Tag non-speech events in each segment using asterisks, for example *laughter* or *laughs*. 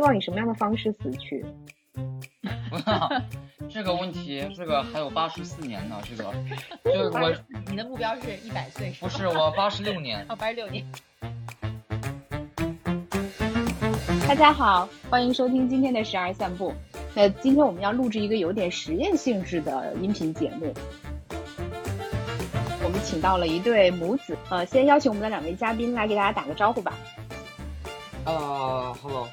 希望以什么样的方式死去？*laughs* 这个问题，这个还有八十四年呢，这个，*laughs* 就我你的目标是一百岁？不是，我八十六年。*laughs* 哦，八十六年。大家好，欢迎收听今天的十二散步。那今天我们要录制一个有点实验性质的音频节目。我们请到了一对母子，呃，先邀请我们的两位嘉宾来给大家打个招呼吧。呃，Hello，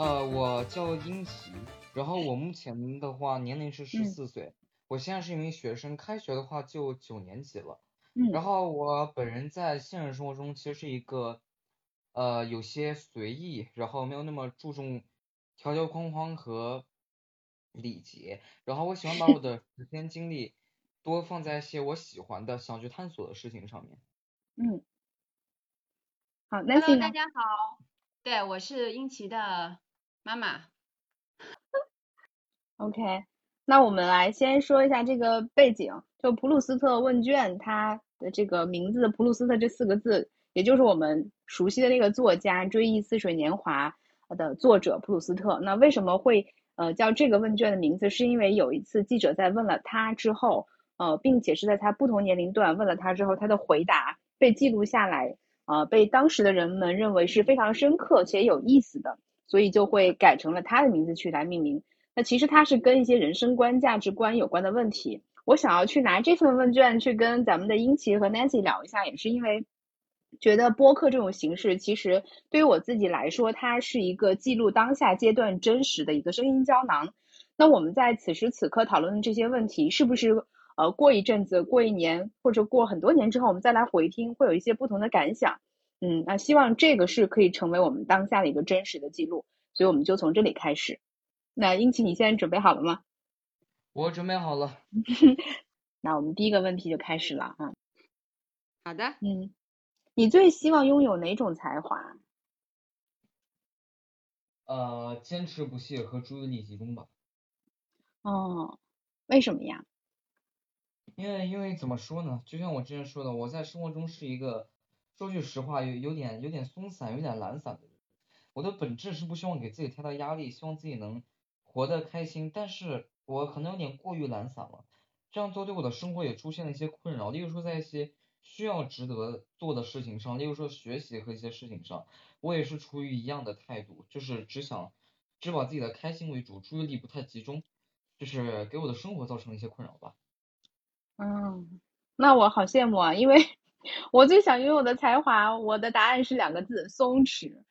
呃，我叫英奇，然后我目前的话年龄是十四岁，我现在是一名学生，开学的话就九年级了。嗯。然后我本人在现实生活中其实是一个，呃，有些随意，然后没有那么注重条条框框和礼节，然后我喜欢把我的 *laughs* 时间精力多放在一些我喜欢的、想去探索的事情上面。嗯。好，Hello，大家好。对，我是英奇的妈妈。OK，那我们来先说一下这个背景。就普鲁斯特问卷，它的这个名字“普鲁斯特”这四个字，也就是我们熟悉的那个作家《追忆似水年华》的作者普鲁斯特。那为什么会呃叫这个问卷的名字？是因为有一次记者在问了他之后，呃，并且是在他不同年龄段问了他之后，他的回答被记录下来。啊，被当时的人们认为是非常深刻且有意思的，所以就会改成了他的名字去来命名。那其实它是跟一些人生观、价值观有关的问题。我想要去拿这份问卷去跟咱们的英奇和 Nancy 聊一下，也是因为觉得播客这种形式，其实对于我自己来说，它是一个记录当下阶段真实的一个声音胶囊。那我们在此时此刻讨论的这些问题，是不是？呃，过一阵子，过一年，或者过很多年之后，我们再来回听，会有一些不同的感想。嗯，那希望这个是可以成为我们当下的一个真实的记录，所以我们就从这里开始。那英奇，你现在准备好了吗？我准备好了。*laughs* 那我们第一个问题就开始了啊。好的。嗯，你最希望拥有哪种才华？呃，坚持不懈和注意力集中吧。哦，为什么呀？因为因为怎么说呢？就像我之前说的，我在生活中是一个说句实话有有点有点松散、有点懒散的。我的本质是不希望给自己太大压力，希望自己能活得开心。但是我可能有点过于懒散了，这样做对我的生活也出现了一些困扰。例如说，在一些需要值得做的事情上，例如说学习和一些事情上，我也是处于一样的态度，就是只想只把自己的开心为主，注意力不太集中，就是给我的生活造成了一些困扰吧。嗯，那我好羡慕啊，因为我最想拥有的才华，我的答案是两个字：松弛。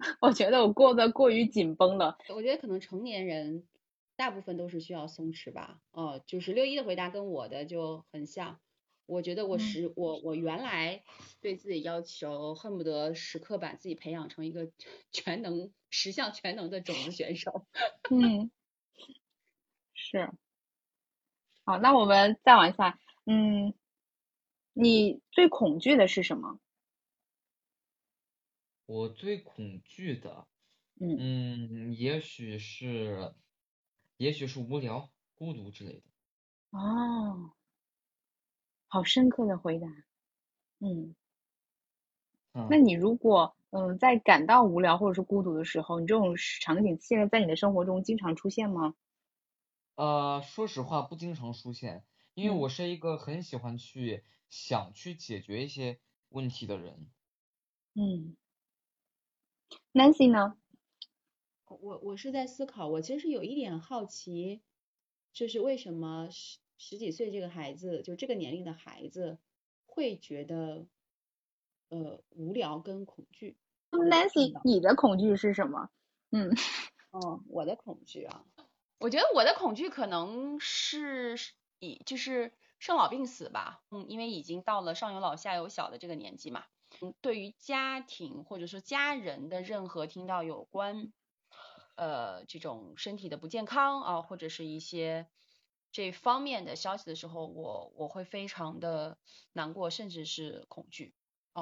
*laughs* 我觉得我过得过于紧绷了。我觉得可能成年人大部分都是需要松弛吧。哦，就是六一的回答跟我的就很像。我觉得我是我我原来对自己要求恨不得时刻把自己培养成一个 *laughs* 全能十项全能的种子选手。*laughs* 嗯，是。好，那我们再往下，嗯，你最恐惧的是什么？我最恐惧的，嗯嗯，也许是，也许是无聊、孤独之类的。哦，好深刻的回答，嗯。那你如果嗯在感到无聊或者是孤独的时候，你这种场景现在在你的生活中经常出现吗？呃，说实话不经常出现，因为我是一个很喜欢去想去解决一些问题的人。嗯，Nancy 呢？我我是在思考，我其实是有一点好奇，就是为什么十十几岁这个孩子，就这个年龄的孩子，会觉得呃无聊跟恐惧。Nancy，你的恐惧是什么？嗯，哦，我的恐惧啊。我觉得我的恐惧可能是以就是生老病死吧，嗯，因为已经到了上有老下有小的这个年纪嘛，嗯，对于家庭或者说家人的任何听到有关呃这种身体的不健康啊，或者是一些这方面的消息的时候，我我会非常的难过，甚至是恐惧，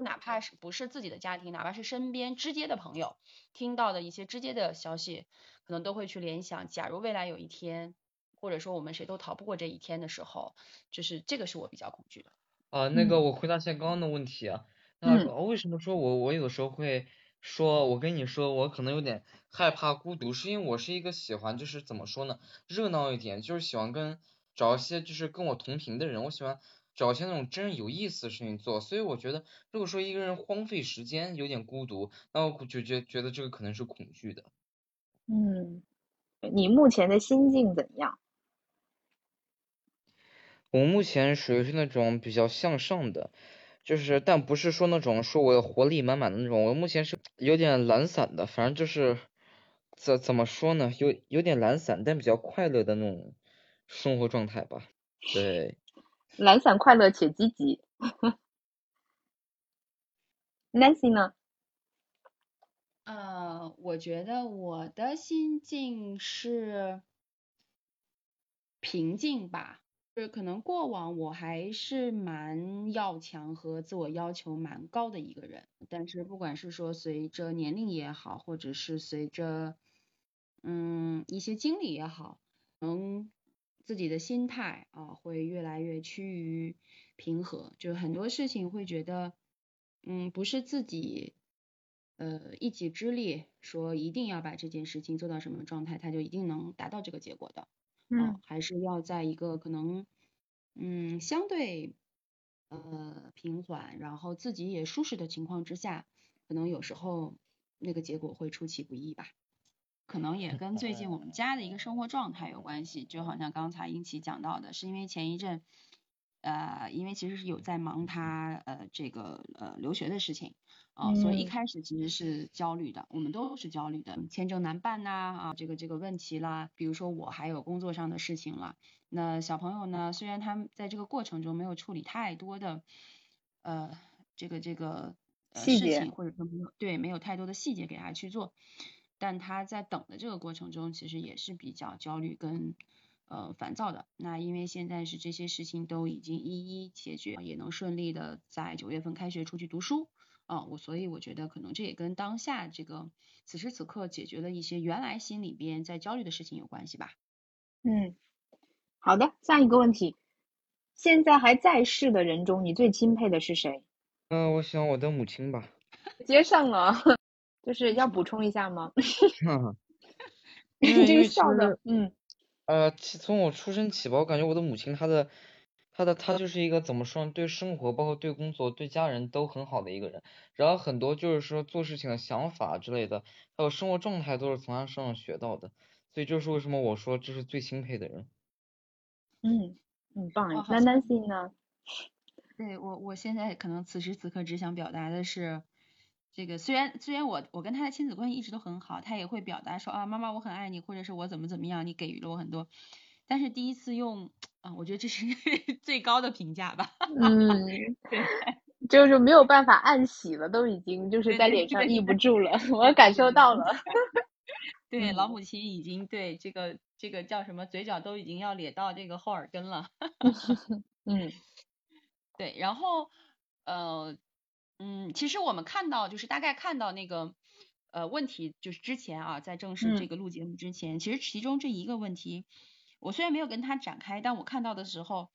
哪怕是不是自己的家庭，哪怕是身边直接的朋友听到的一些直接的消息。可能都会去联想，假如未来有一天，或者说我们谁都逃不过这一天的时候，就是这个是我比较恐惧的。啊，那个我回答一下刚刚的问题啊，那为什么说我我有的时候会说，我跟你说，我可能有点害怕孤独，是因为我是一个喜欢就是怎么说呢，热闹一点，就是喜欢跟找一些就是跟我同频的人，我喜欢找一些那种真有意思的事情做，所以我觉得如果说一个人荒废时间有点孤独，那我就觉觉得这个可能是恐惧的。嗯，你目前的心境怎样？我目前属于是那种比较向上的。就是，但不是说那种说我活力满满的那种，我目前是有点懒散的，反正就是怎怎么说呢，有有点懒散，但比较快乐的那种生活状态吧。对，懒散快乐且积极。Nancy 呢？呃，我觉得我的心境是平静吧。是可能过往我还是蛮要强和自我要求蛮高的一个人，但是不管是说随着年龄也好，或者是随着嗯一些经历也好，能自己的心态啊会越来越趋于平和，就很多事情会觉得嗯不是自己呃一己之力说一定要把这件事情做到什么状态，他就一定能达到这个结果的。嗯，还是要在一个可能，嗯，相对呃平缓，然后自己也舒适的情况之下，可能有时候那个结果会出其不意吧。可能也跟最近我们家的一个生活状态有关系，就好像刚才英奇讲到的，是因为前一阵，呃，因为其实是有在忙他呃这个呃留学的事情。啊，所以一开始其实是焦虑的，我们都是焦虑的，签证难办呐，啊，这个这个问题啦，比如说我还有工作上的事情啦，那小朋友呢，虽然他们在这个过程中没有处理太多的，呃，这个这个呃事情，或者说没有对没有太多的细节给他去做，但他在等的这个过程中，其实也是比较焦虑跟呃烦躁的。那因为现在是这些事情都已经一一解决，也能顺利的在九月份开学出去读书。啊，我所以我觉得可能这也跟当下这个此时此刻解决了一些原来心里边在焦虑的事情有关系吧。嗯，好的，下一个问题，现在还在世的人中，你最钦佩的是谁？嗯，我想我的母亲吧。*laughs* 接上了，*laughs* 就是要补充一下吗？*laughs* 因为这个笑的，嗯。呃，从我出生起吧，我感觉我的母亲她的。她的她就是一个怎么说呢？对生活，包括对工作，对家人都很好的一个人。然后很多就是说做事情的想法之类的，还有生活状态都是从她身上学到的。所以就是为什么我说这是最钦佩的人。嗯，很棒。那 Nancy 呢？对我，我现在可能此时此刻只想表达的是，这个虽然虽然我我跟他的亲子关系一直都很好，他也会表达说啊，妈妈我很爱你，或者是我怎么怎么样，你给予了我很多。但是第一次用啊，我觉得这是 *laughs* 最高的评价吧。嗯，*laughs* 对，就是没有办法暗喜了，都已经就是在脸上抑不住了，我感受到了。*laughs* 对，老母亲已经对这个这个叫什么，嘴角都已经要咧到这个后耳根了。嗯，对，然后呃嗯，其实我们看到就是大概看到那个呃问题，就是之前啊，在正式这个录节目之前，其实其中这一个问题。我虽然没有跟他展开，但我看到的时候，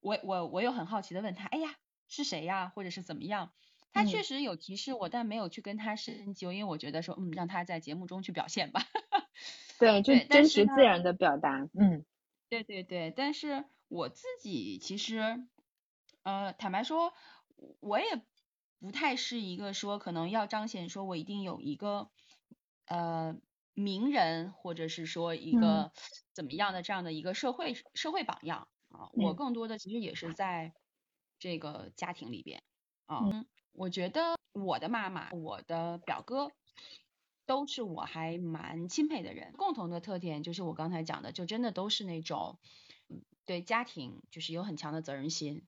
我我我有很好奇的问他，哎呀，是谁呀，或者是怎么样？他确实有提示我，但没有去跟他深究，因为我觉得说，嗯，让他在节目中去表现吧。*laughs* 对，就真实自然的表达，嗯，对对对。但是我自己其实，呃，坦白说，我也不太是一个说可能要彰显说我一定有一个，呃。名人，或者是说一个怎么样的这样的一个社会社会榜样啊，我更多的其实也是在这个家庭里边啊，我觉得我的妈妈、我的表哥都是我还蛮钦佩的人，共同的特点就是我刚才讲的，就真的都是那种对家庭就是有很强的责任心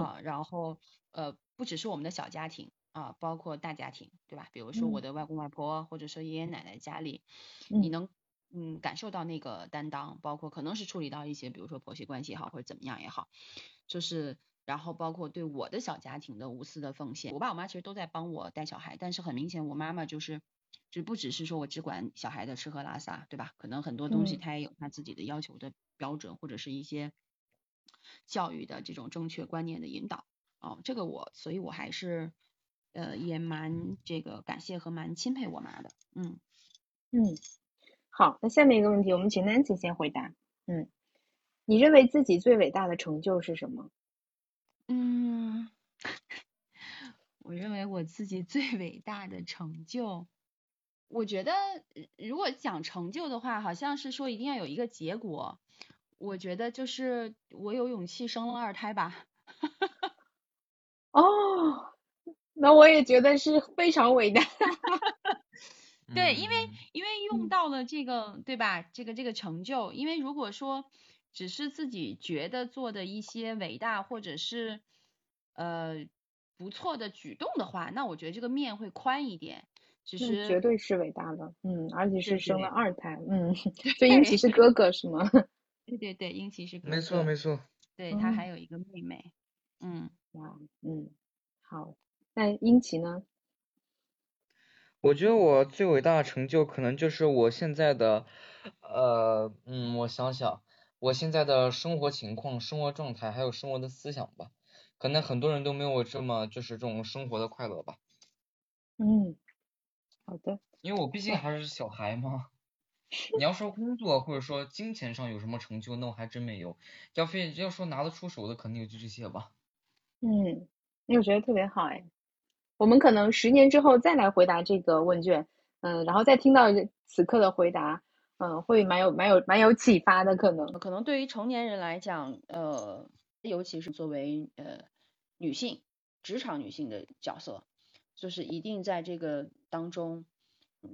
啊，然后呃不只是我们的小家庭。啊，包括大家庭，对吧？比如说我的外公外婆，或者说爷爷奶奶家里，你能嗯感受到那个担当，包括可能是处理到一些，比如说婆媳关系也好，或者怎么样也好，就是然后包括对我的小家庭的无私的奉献。我爸我妈其实都在帮我带小孩，但是很明显，我妈妈就是就不只是说我只管小孩的吃喝拉撒，对吧？可能很多东西她也有她自己的要求的标准，或者是一些教育的这种正确观念的引导。哦，这个我，所以我还是。呃也蛮这个感谢和蛮钦佩我妈的，嗯嗯，好，那下面一个问题，我们请 Nancy 先回答，嗯，你认为自己最伟大的成就是什么？嗯，*laughs* 我认为我自己最伟大的成就，我觉得如果讲成就的话，好像是说一定要有一个结果。我觉得就是我有勇气生了二胎吧。*laughs* 哦，那我也觉得是非常伟大。*laughs* 对，因为因为用到了这个，对吧？这个这个成就，因为如果说只是自己觉得做的一些伟大或者是呃不错的举动的话，那我觉得这个面会宽一点。其实绝对是伟大的，嗯，而且是生了二胎，嗯，所以英奇是哥哥是吗？对 *laughs* 对对，英奇是哥哥，没错没错，对他还有一个妹妹，嗯，哇，嗯，好，那英奇呢？我觉得我最伟大的成就可能就是我现在的，呃，嗯，我想想，我现在的生活情况、生活状态还有生活的思想吧，可能很多人都没有我这么就是这种生活的快乐吧。嗯，好的。因为我毕竟还是小孩嘛。你要说工作或者说金钱上有什么成就，那我还真没有。要非要说拿得出手的，肯定也就这些吧。嗯，那我觉得特别好哎。我们可能十年之后再来回答这个问卷，嗯，然后再听到此刻的回答，嗯，会蛮有蛮有蛮有启发的可能。可能对于成年人来讲，呃，尤其是作为呃女性，职场女性的角色，就是一定在这个当中。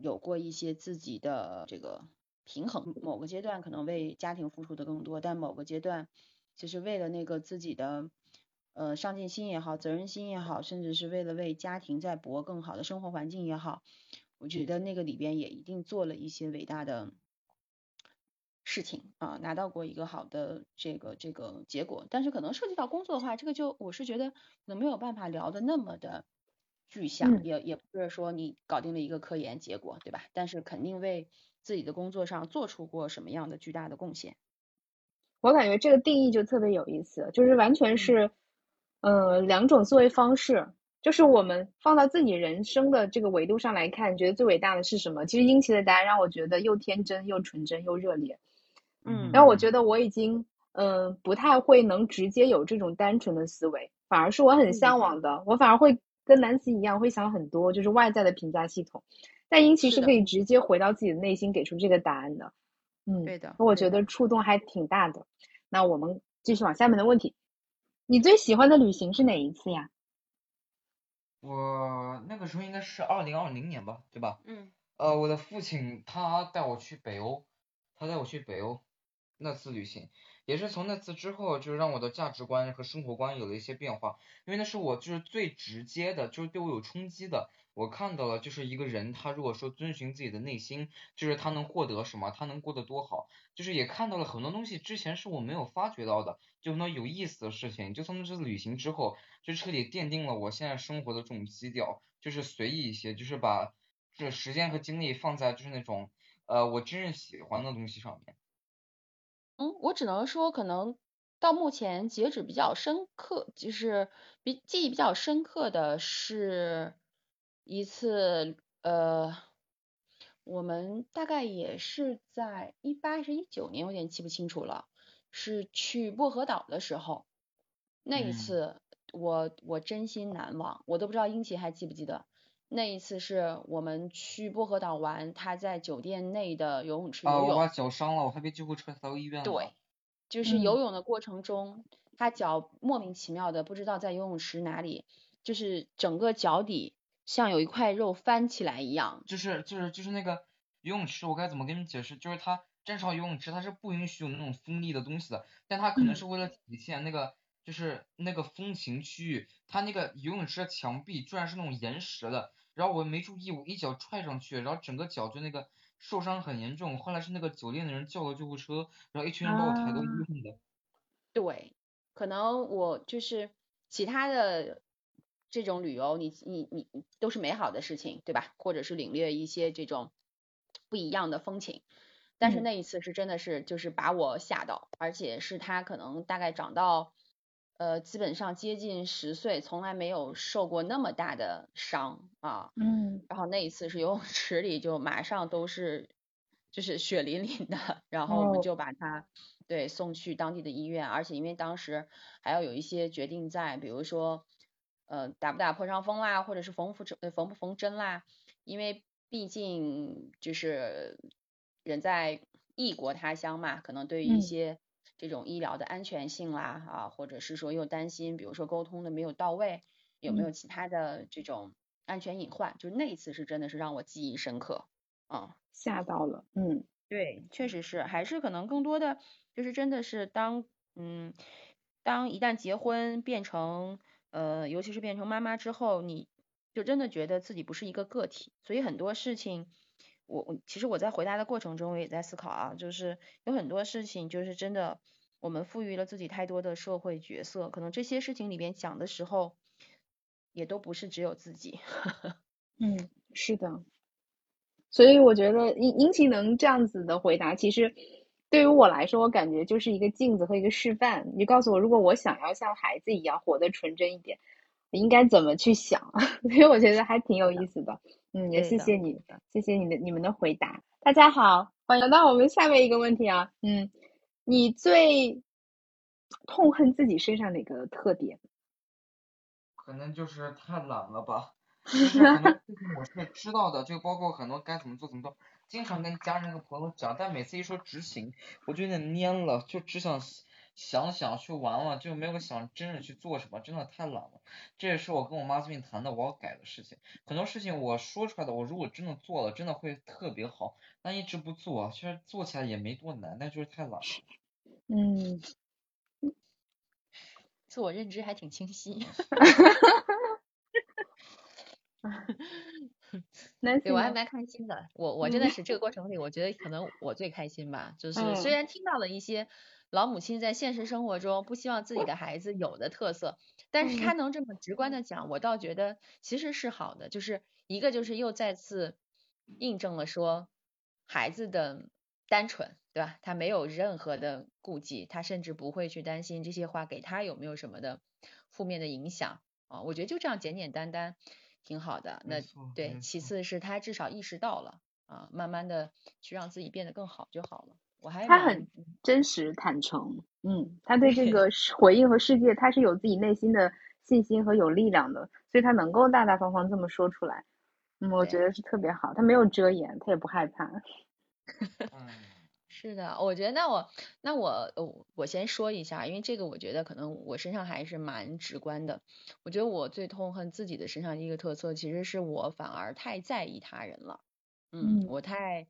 有过一些自己的这个平衡，某个阶段可能为家庭付出的更多，但某个阶段其实为了那个自己的呃上进心也好，责任心也好，甚至是为了为家庭在搏更好的生活环境也好，我觉得那个里边也一定做了一些伟大的事情啊，拿到过一个好的这个这个结果。但是可能涉及到工作的话，这个就我是觉得可能没有办法聊的那么的。具象也也不是说你搞定了一个科研结果，对吧？但是肯定为自己的工作上做出过什么样的巨大的贡献。我感觉这个定义就特别有意思，就是完全是，呃，两种思维方式。就是我们放到自己人生的这个维度上来看，觉得最伟大的是什么？其实英奇的答案让我觉得又天真又纯真又热烈。嗯，然后我觉得我已经，嗯，不太会能直接有这种单纯的思维，反而是我很向往的，我反而会。跟南希一样，会想很多，就是外在的评价系统。但英奇是可以直接回到自己的内心，给出这个答案的。嗯，对的。我觉得触动还挺大的。那我们继续往下面的问题。你最喜欢的旅行是哪一次呀？我那个时候应该是二零二零年吧，对吧？嗯。呃，我的父亲他带我去北欧，他带我去北欧那次旅行。也是从那次之后，就让我的价值观和生活观有了一些变化，因为那是我就是最直接的，就是对我有冲击的。我看到了，就是一个人他如果说遵循自己的内心，就是他能获得什么，他能过得多好。就是也看到了很多东西，之前是我没有发觉到的，就很多有意思的事情。就从那次旅行之后，就彻底奠定了我现在生活的这种基调，就是随意一些，就是把这时间和精力放在就是那种呃我真正喜欢的东西上面。嗯，我只能说，可能到目前截止比较深刻，就是比记忆比较深刻的是一次，呃，我们大概也是在一八还是一九年，有点记不清楚了，是去薄荷岛的时候，那一次我我真心难忘，我都不知道英奇还记不记得，那一次是我们去薄荷岛玩，他在酒店内的游泳池游泳，我把脚伤了，我还被救护车抬到医院了。对，就是游泳的过程中，他脚莫名其妙的不知道在游泳池哪里，就是整个脚底像有一块肉翻起来一样。就是就是就是那个游泳池，我该怎么跟你解释？就是它正常游泳池它是不允许有那种锋利的东西的，但它可能是为了体现那个就是那个风情区域，它那个游泳池的墙壁居然是那种岩石的。然后我没注意，我一脚踹上去，然后整个脚就那个受伤很严重。后来是那个酒店的人叫了救护车，然后一群人把我抬到医院的。对，可能我就是其他的这种旅游，你你你都是美好的事情，对吧？或者是领略一些这种不一样的风情。但是那一次是真的是就是把我吓到，而且是他可能大概长到呃，基本上接近十岁，从来没有受过那么大的伤啊。嗯。然后那一次是游泳池里就马上都是就是血淋淋的，然后我们就把他对送去当地的医院，而且因为当时还要有一些决定在，比如说呃打不打破伤风啦，或者是缝不缝缝不缝针啦，因为毕竟就是人在异国他乡嘛，可能对于一些。这种医疗的安全性啦，啊，或者是说又担心，比如说沟通的没有到位，有没有其他的这种安全隐患？就那一次是真的是让我记忆深刻，啊，吓到了，嗯，对，确实是，还是可能更多的就是真的是当，嗯，当一旦结婚变成，呃，尤其是变成妈妈之后，你就真的觉得自己不是一个个体，所以很多事情。我我其实我在回答的过程中，我也在思考啊，就是有很多事情，就是真的，我们赋予了自己太多的社会角色，可能这些事情里边讲的时候，也都不是只有自己。*laughs* 嗯，是的。所以我觉得殷殷勤能这样子的回答，其实对于我来说，我感觉就是一个镜子和一个示范。你告诉我，如果我想要像孩子一样活得纯真一点，应该怎么去想？*laughs* 所以我觉得还挺有意思的。也谢谢你，谢谢你的你们的回答。大家好，欢迎来到我们下面一个问题啊。嗯，你最痛恨自己身上哪个特点？可能就是太懒了吧。*laughs* 就是很多事情我是知道的，就包括很多该怎么做怎么做，经常跟家人和朋友讲，但每次一说执行，我就有点蔫了，就只想。想想去玩玩，就没有想真正去做什么，真的太懒了。这也是我跟我妈最近谈的，我要改的事情。很多事情我说出来的，我如果真的做了，真的会特别好。但一直不做，其实做起来也没多难，但就是太懒了。嗯，自我认知还挺清晰。*laughs* 对，我还蛮开心的。我我真的是这个过程里，我觉得可能我最开心吧。就是虽然听到了一些。老母亲在现实生活中不希望自己的孩子有的特色，但是她能这么直观的讲，我倒觉得其实是好的。就是一个就是又再次印证了说孩子的单纯，对吧？他没有任何的顾忌，他甚至不会去担心这些话给他有没有什么的负面的影响啊。我觉得就这样简简单单挺好的。那对，其次是他至少意识到了啊，慢慢的去让自己变得更好就好了。他很真实坦诚，嗯，他对这 *laughs* 个回应和世界，他是有自己内心的信心和有力量的，所以他能够大大方方这么说出来，嗯，我觉得是特别好，他没有遮掩，他也不害怕。*laughs* 是的，我觉得那我那我我先说一下，因为这个我觉得可能我身上还是蛮直观的，我觉得我最痛恨自己的身上一个特色，其实是我反而太在意他人了，嗯，我太。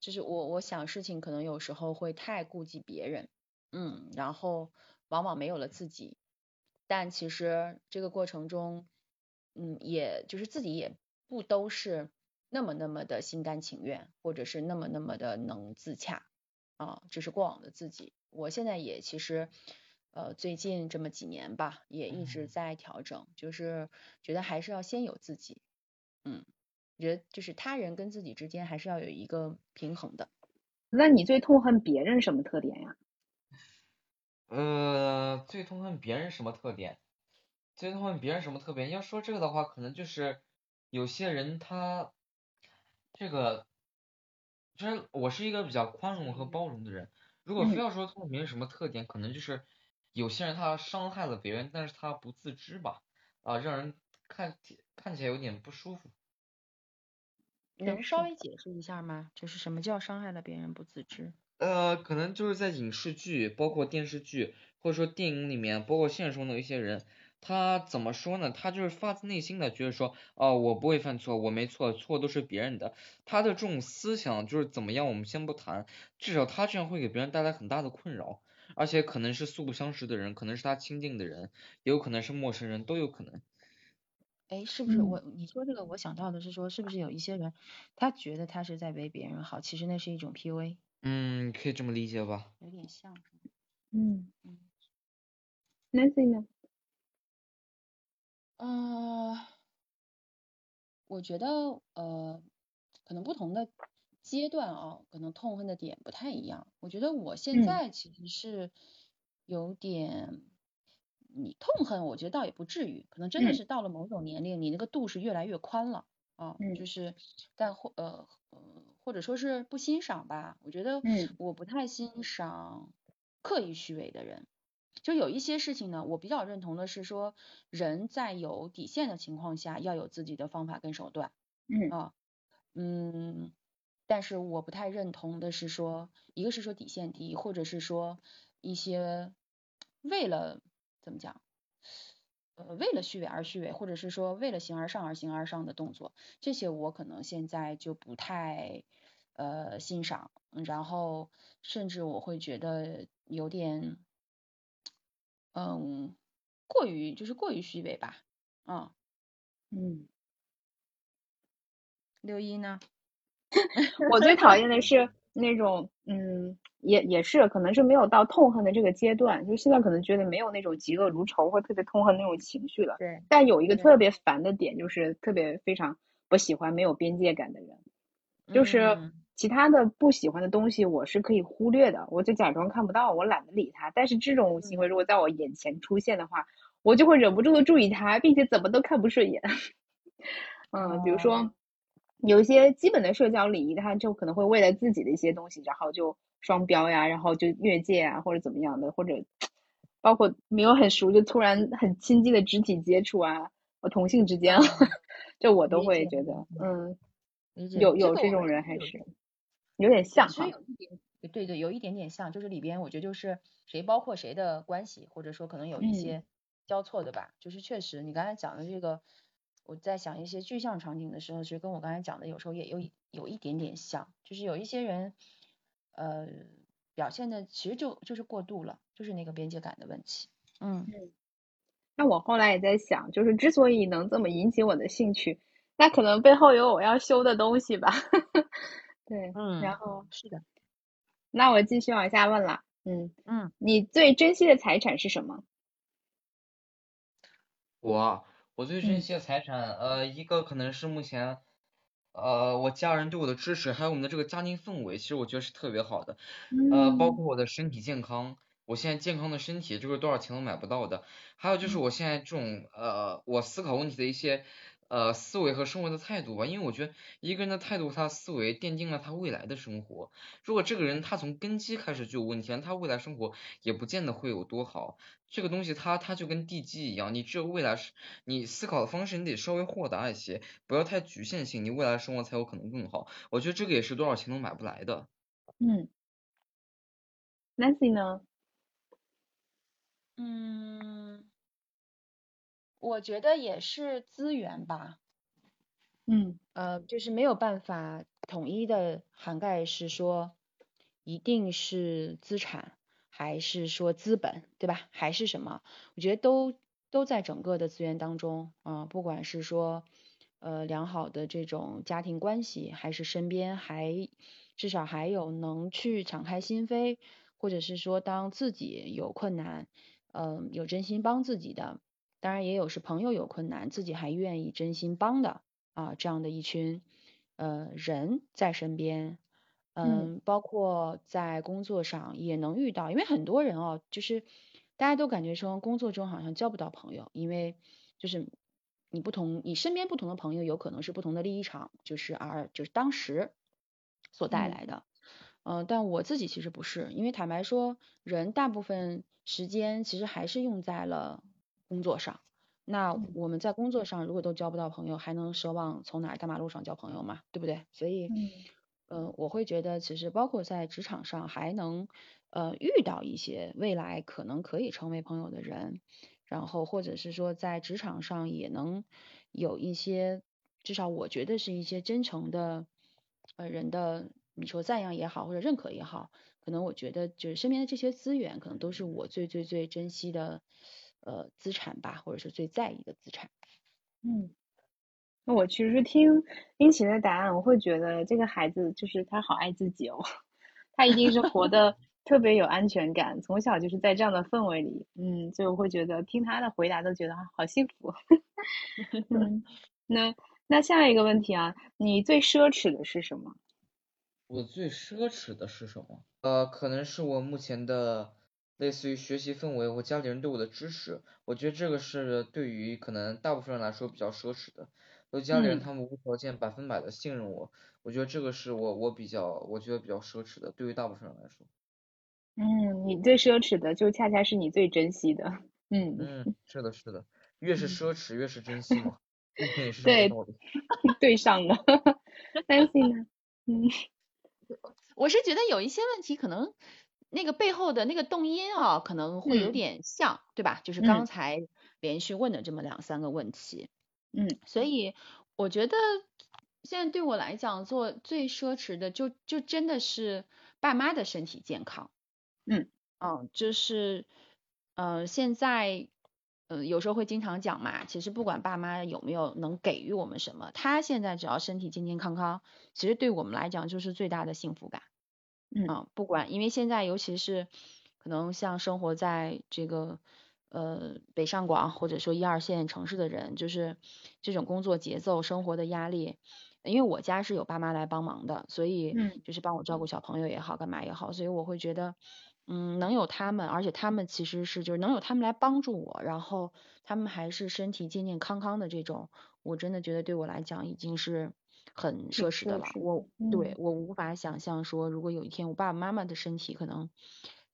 就是我，我想事情可能有时候会太顾及别人，嗯，然后往往没有了自己，但其实这个过程中，嗯，也就是自己也不都是那么那么的心甘情愿，或者是那么那么的能自洽啊，这是过往的自己。我现在也其实，呃，最近这么几年吧，也一直在调整，就是觉得还是要先有自己，嗯。觉得就是他人跟自己之间还是要有一个平衡的。那你最痛恨别人什么特点呀？呃，最痛恨别人什么特点？最痛恨别人什么特点？要说这个的话，可能就是有些人他这个，就是我是一个比较宽容和包容的人。如果非要说痛恨别人什么特点，可能就是有些人他伤害了别人，但是他不自知吧，啊，让人看看起来有点不舒服。能稍微解释一下吗？就是什么叫伤害了别人不自知？呃，可能就是在影视剧，包括电视剧，或者说电影里面，包括现实中的一些人，他怎么说呢？他就是发自内心的觉得说，哦，我不会犯错，我没错，错都是别人的。他的这种思想就是怎么样？我们先不谈，至少他这样会给别人带来很大的困扰，而且可能是素不相识的人，可能是他亲近的人，也有可能是陌生人，都有可能。哎，是不是我你说这个，我想到的是说，是不是有一些人，他觉得他是在为别人好，其实那是一种 PUA。嗯，可以这么理解吧。有点像。嗯嗯。Nancy 呢？呃，我觉得呃，可能不同的阶段啊，可能痛恨的点不太一样。我觉得我现在其实是有点。你痛恨，我觉得倒也不至于，可能真的是到了某种年龄，你那个度是越来越宽了啊，就是但或呃或者说是不欣赏吧，我觉得我不太欣赏刻意虚伪的人。就有一些事情呢，我比较认同的是说，人在有底线的情况下，要有自己的方法跟手段。嗯啊，嗯，但是我不太认同的是说，一个是说底线低，或者是说一些为了怎么讲，呃，为了虚伪而虚伪，或者是说为了形而上而形而上的动作，这些我可能现在就不太呃欣赏，然后甚至我会觉得有点。嗯，过于就是过于虚伪吧，嗯嗯，六一呢？*laughs* 我最讨厌的是那种，嗯，也也是，可能是没有到痛恨的这个阶段，就现在可能觉得没有那种嫉恶如仇或特别痛恨那种情绪了。对。但有一个特别烦的点，就是特别非常不喜欢没有边界感的人，就是。其他的不喜欢的东西，我是可以忽略的，我就假装看不到，我懒得理他。但是这种行为如果在我眼前出现的话，我就会忍不住的注意他，并且怎么都看不顺眼。*laughs* 嗯，比如说有一些基本的社交礼仪，他就可能会为了自己的一些东西，然后就双标呀，然后就越界啊，或者怎么样的，或者包括没有很熟就突然很亲近的肢体接触啊，我同性之间，*laughs* 就我都会觉得，嗯，有有这种人还是。有点像，其实有一点，对对，有一点点像，就是里边我觉得就是谁包括谁的关系，或者说可能有一些交错的吧。就是确实你刚才讲的这个，我在想一些具象场景的时候，其实跟我刚才讲的有时候也有有一点点像，就是有一些人，呃，表现的其实就就是过度了，就是那个边界感的问题。嗯嗯。那我后来也在想，就是之所以能这么引起我的兴趣，那可能背后有我要修的东西吧。*laughs* 对，嗯，然后是的，那我继续往下问了，嗯嗯，你最珍惜的财产是什么？我我最珍惜的财产，呃，一个可能是目前，呃，我家人对我的支持，还有我们的这个家庭氛围，其实我觉得是特别好的，呃，包括我的身体健康，我现在健康的身体，这个多少钱都买不到的，还有就是我现在这种呃，我思考问题的一些。呃，思维和生活的态度吧，因为我觉得一个人的态度，他思维奠定了他未来的生活。如果这个人他从根基开始就有问题，他未来生活也不见得会有多好。这个东西，他他就跟地基一样，你只有未来是，你思考的方式，你得稍微豁达一些，不要太局限性，你未来生活才有可能更好。我觉得这个也是多少钱都买不来的。嗯，Nancy 呢？嗯。我觉得也是资源吧，嗯，呃，就是没有办法统一的涵盖，是说一定是资产，还是说资本，对吧？还是什么？我觉得都都在整个的资源当中啊，不管是说呃良好的这种家庭关系，还是身边还至少还有能去敞开心扉，或者是说当自己有困难，嗯，有真心帮自己的。当然也有是朋友有困难，自己还愿意真心帮的啊，这样的一群呃人在身边，嗯，包括在工作上也能遇到，因为很多人哦，就是大家都感觉说工作中好像交不到朋友，因为就是你不同，你身边不同的朋友有可能是不同的立场，就是而就是当时所带来的，嗯，但我自己其实不是，因为坦白说，人大部分时间其实还是用在了。工作上，那我们在工作上如果都交不到朋友，还能奢望从哪儿大马路上交朋友吗？对不对？所以，嗯，我会觉得其实包括在职场上还能呃遇到一些未来可能可以成为朋友的人，然后或者是说在职场上也能有一些至少我觉得是一些真诚的呃人的你说赞扬也好或者认可也好，可能我觉得就是身边的这些资源可能都是我最最最珍惜的。呃，资产吧，或者是最在意的资产。嗯，那我其实听殷勤的答案，我会觉得这个孩子就是他好爱自己哦，*laughs* 他一定是活得 *laughs* 特别有安全感，从小就是在这样的氛围里。嗯，所以我会觉得听他的回答都觉得好幸福。*laughs* 嗯，那那下一个问题啊，你最奢侈的是什么？我最奢侈的是什么？呃，可能是我目前的。类似于学习氛围或家里人对我的支持，我觉得这个是对于可能大部分人来说比较奢侈的。我家里人他们无条件百分百的信任我，我觉得这个是我我比较我觉得比较奢侈的，对于大部分人来说。嗯，你最奢侈的就恰恰是你最珍惜的。嗯嗯，是的，是的，越是奢侈越是珍惜嘛。*laughs* 对，*laughs* 对上了。*laughs* 担心呢？嗯，我是觉得有一些问题可能那个背后的那个动因啊，可能会有点像，对吧？就是刚才连续问的这么两三个问题。嗯，所以我觉得现在对我来讲，做最奢侈的就就真的是爸妈的身体健康。嗯嗯，就是呃现在呃有时候会经常讲嘛，其实不管爸妈有没有能给予我们什么，他现在只要身体健健康康，其实对我们来讲就是最大的幸福感。嗯，不管因为现在尤其是可能像生活在这个。呃，北上广或者说一二线城市的人，就是这种工作节奏、生活的压力。因为我家是有爸妈来帮忙的，所以就是帮我照顾小朋友也好，干嘛也好，所以我会觉得，嗯，能有他们，而且他们其实是就是能有他们来帮助我，然后他们还是身体健健康康的这种，我真的觉得对我来讲已经是很奢侈的了。我对我无法想象说，如果有一天我爸爸妈妈的身体可能。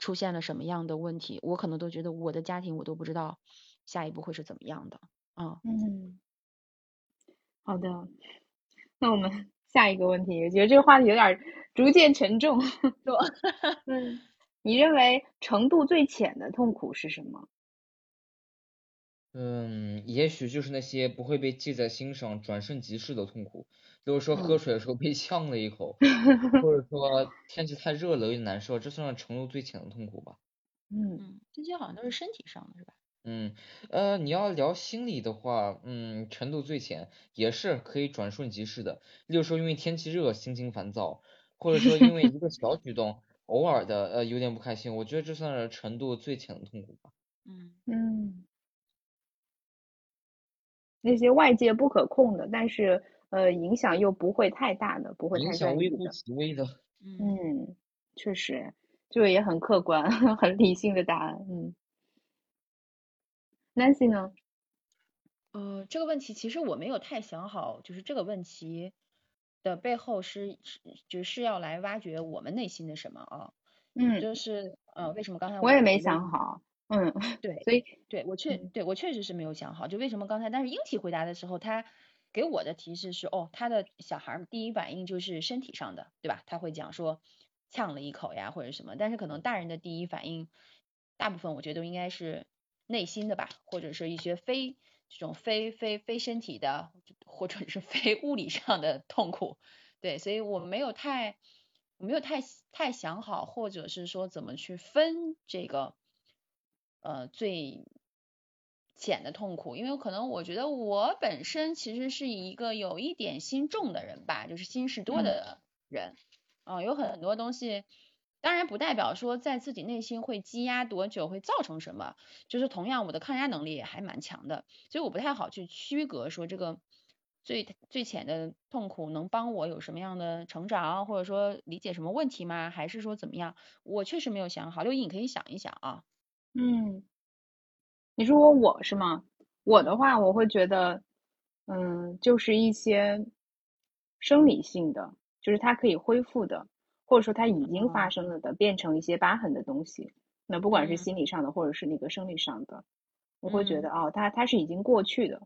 出现了什么样的问题，我可能都觉得我的家庭我都不知道下一步会是怎么样的啊。嗯，好的，那我们 *laughs* 下一个问题，我觉得这个话题有点逐渐沉重，*laughs* 是吧？*laughs* 嗯，你认为程度最浅的痛苦是什么？嗯，也许就是那些不会被记在心上、转瞬即逝的痛苦，比如说喝水的时候被呛了一口，或者 *laughs* 说天气太热了有点难受，这算是程度最浅的痛苦吧。嗯，这些好像都是身体上的，是吧？嗯，呃，你要聊心理的话，嗯，程度最浅也是可以转瞬即逝的，例如说因为天气热心情烦躁，或者说因为一个小举动偶尔的呃有点不开心，我觉得这算是程度最浅的痛苦吧。嗯嗯。那些外界不可控的，但是呃影响又不会太大的，不会太影微乎其微的。*laughs* 嗯，确实，就也很客观、很理性的答案。嗯，Nancy 呢？呃，这个问题其实我没有太想好，就是这个问题的背后是是就是要来挖掘我们内心的什么啊？嗯，就是呃为什么刚才我也没想好。嗯，*laughs* 对，所以对我确对我确实是没有想好，就为什么刚才，但是英体回答的时候，他给我的提示是，哦，他的小孩第一反应就是身体上的，对吧？他会讲说呛了一口呀，或者什么，但是可能大人的第一反应，大部分我觉得应该是内心的吧，或者是一些非这种非非非身体的，或者是非物理上的痛苦，对，所以我没有太我没有太太想好，或者是说怎么去分这个。呃，最浅的痛苦，因为可能我觉得我本身其实是一个有一点心重的人吧，就是心事多的人，啊，有很多东西，当然不代表说在自己内心会积压多久，会造成什么，就是同样我的抗压能力也还蛮强的，所以我不太好去区隔说这个最最浅的痛苦能帮我有什么样的成长，或者说理解什么问题吗？还是说怎么样？我确实没有想好，六一你可以想一想啊。嗯，你说我我是吗？我的话，我会觉得，嗯，就是一些生理性的，就是它可以恢复的，或者说它已经发生了的，变成一些疤痕的东西。那不管是心理上的，或者是那个生理上的，我会觉得哦，它它是已经过去的。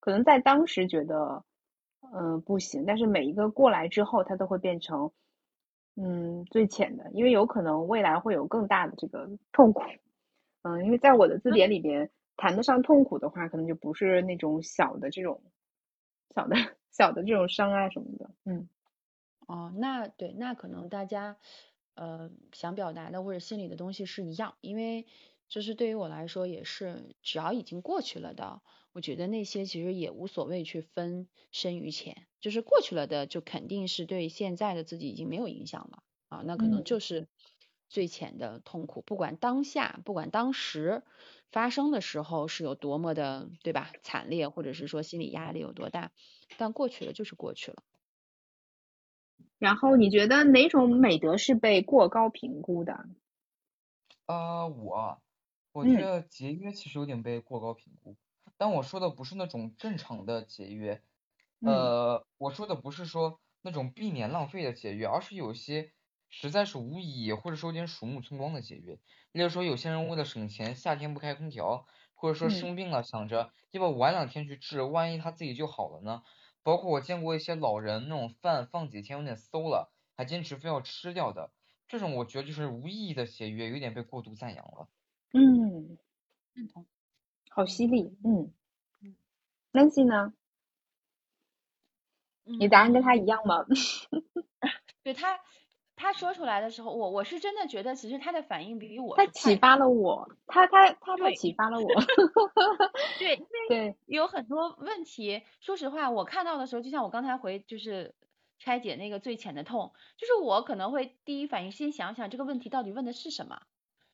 可能在当时觉得，嗯，不行，但是每一个过来之后，它都会变成，嗯，最浅的，因为有可能未来会有更大的这个痛苦。嗯，因为在我的字典里边，谈得上痛苦的话，可能就不是那种小的这种小的 *laughs* 小的这种伤啊什么的。嗯，哦，那对，那可能大家呃想表达的或者心里的东西是一样，因为就是对于我来说也是，只要已经过去了的，我觉得那些其实也无所谓去分深与浅，就是过去了的就肯定是对现在的自己已经没有影响了啊，那可能就是。最浅的痛苦，不管当下，不管当时发生的时候是有多么的，对吧？惨烈，或者是说心理压力有多大，但过去了就是过去了。然后你觉得哪种美德是被过高评估的？呃，我我觉得节约其实有点被过高评估，但我说的不是那种正常的节约，呃，我说的不是说那种避免浪费的节约，而是有些实在是无意义或者说有点鼠目寸光的节约。例如说，有些人为了省钱，夏天不开空调，或者说生病了想着要不晚两天去治，万一他自己就好了呢？包括我见过一些老人那种饭放几天有点馊了，还坚持非要吃掉的。这种我觉得就是无意义的节约，有点被过度赞扬了。嗯，认同，好犀利。嗯，Nancy 呢？你答案跟他一样吗？*laughs* 对他，他说出来的时候，我我是真的觉得，其实他的反应比我他启发了我，他他他他启发了我。*laughs* 对，因为有很多问题，说实话，我看到的时候，就像我刚才回就是。拆解那个最浅的痛，就是我可能会第一反应先想想这个问题到底问的是什么，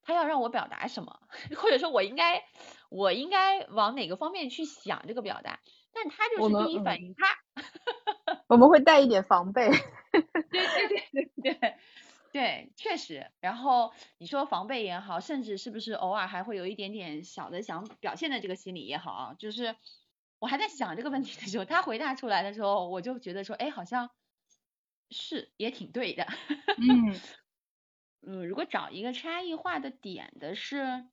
他要让我表达什么，*laughs* 或者说我应该我应该往哪个方面去想这个表达，但他就是第一反应，他 *laughs* 我们会带一点防备，*laughs* 对对对对对对，确实，然后你说防备也好，甚至是不是偶尔还会有一点点小的想表现的这个心理也好啊，就是我还在想这个问题的时候，他回答出来的时候，我就觉得说，哎，好像。是，也挺对的。*laughs* 嗯嗯，如果找一个差异化的点的是，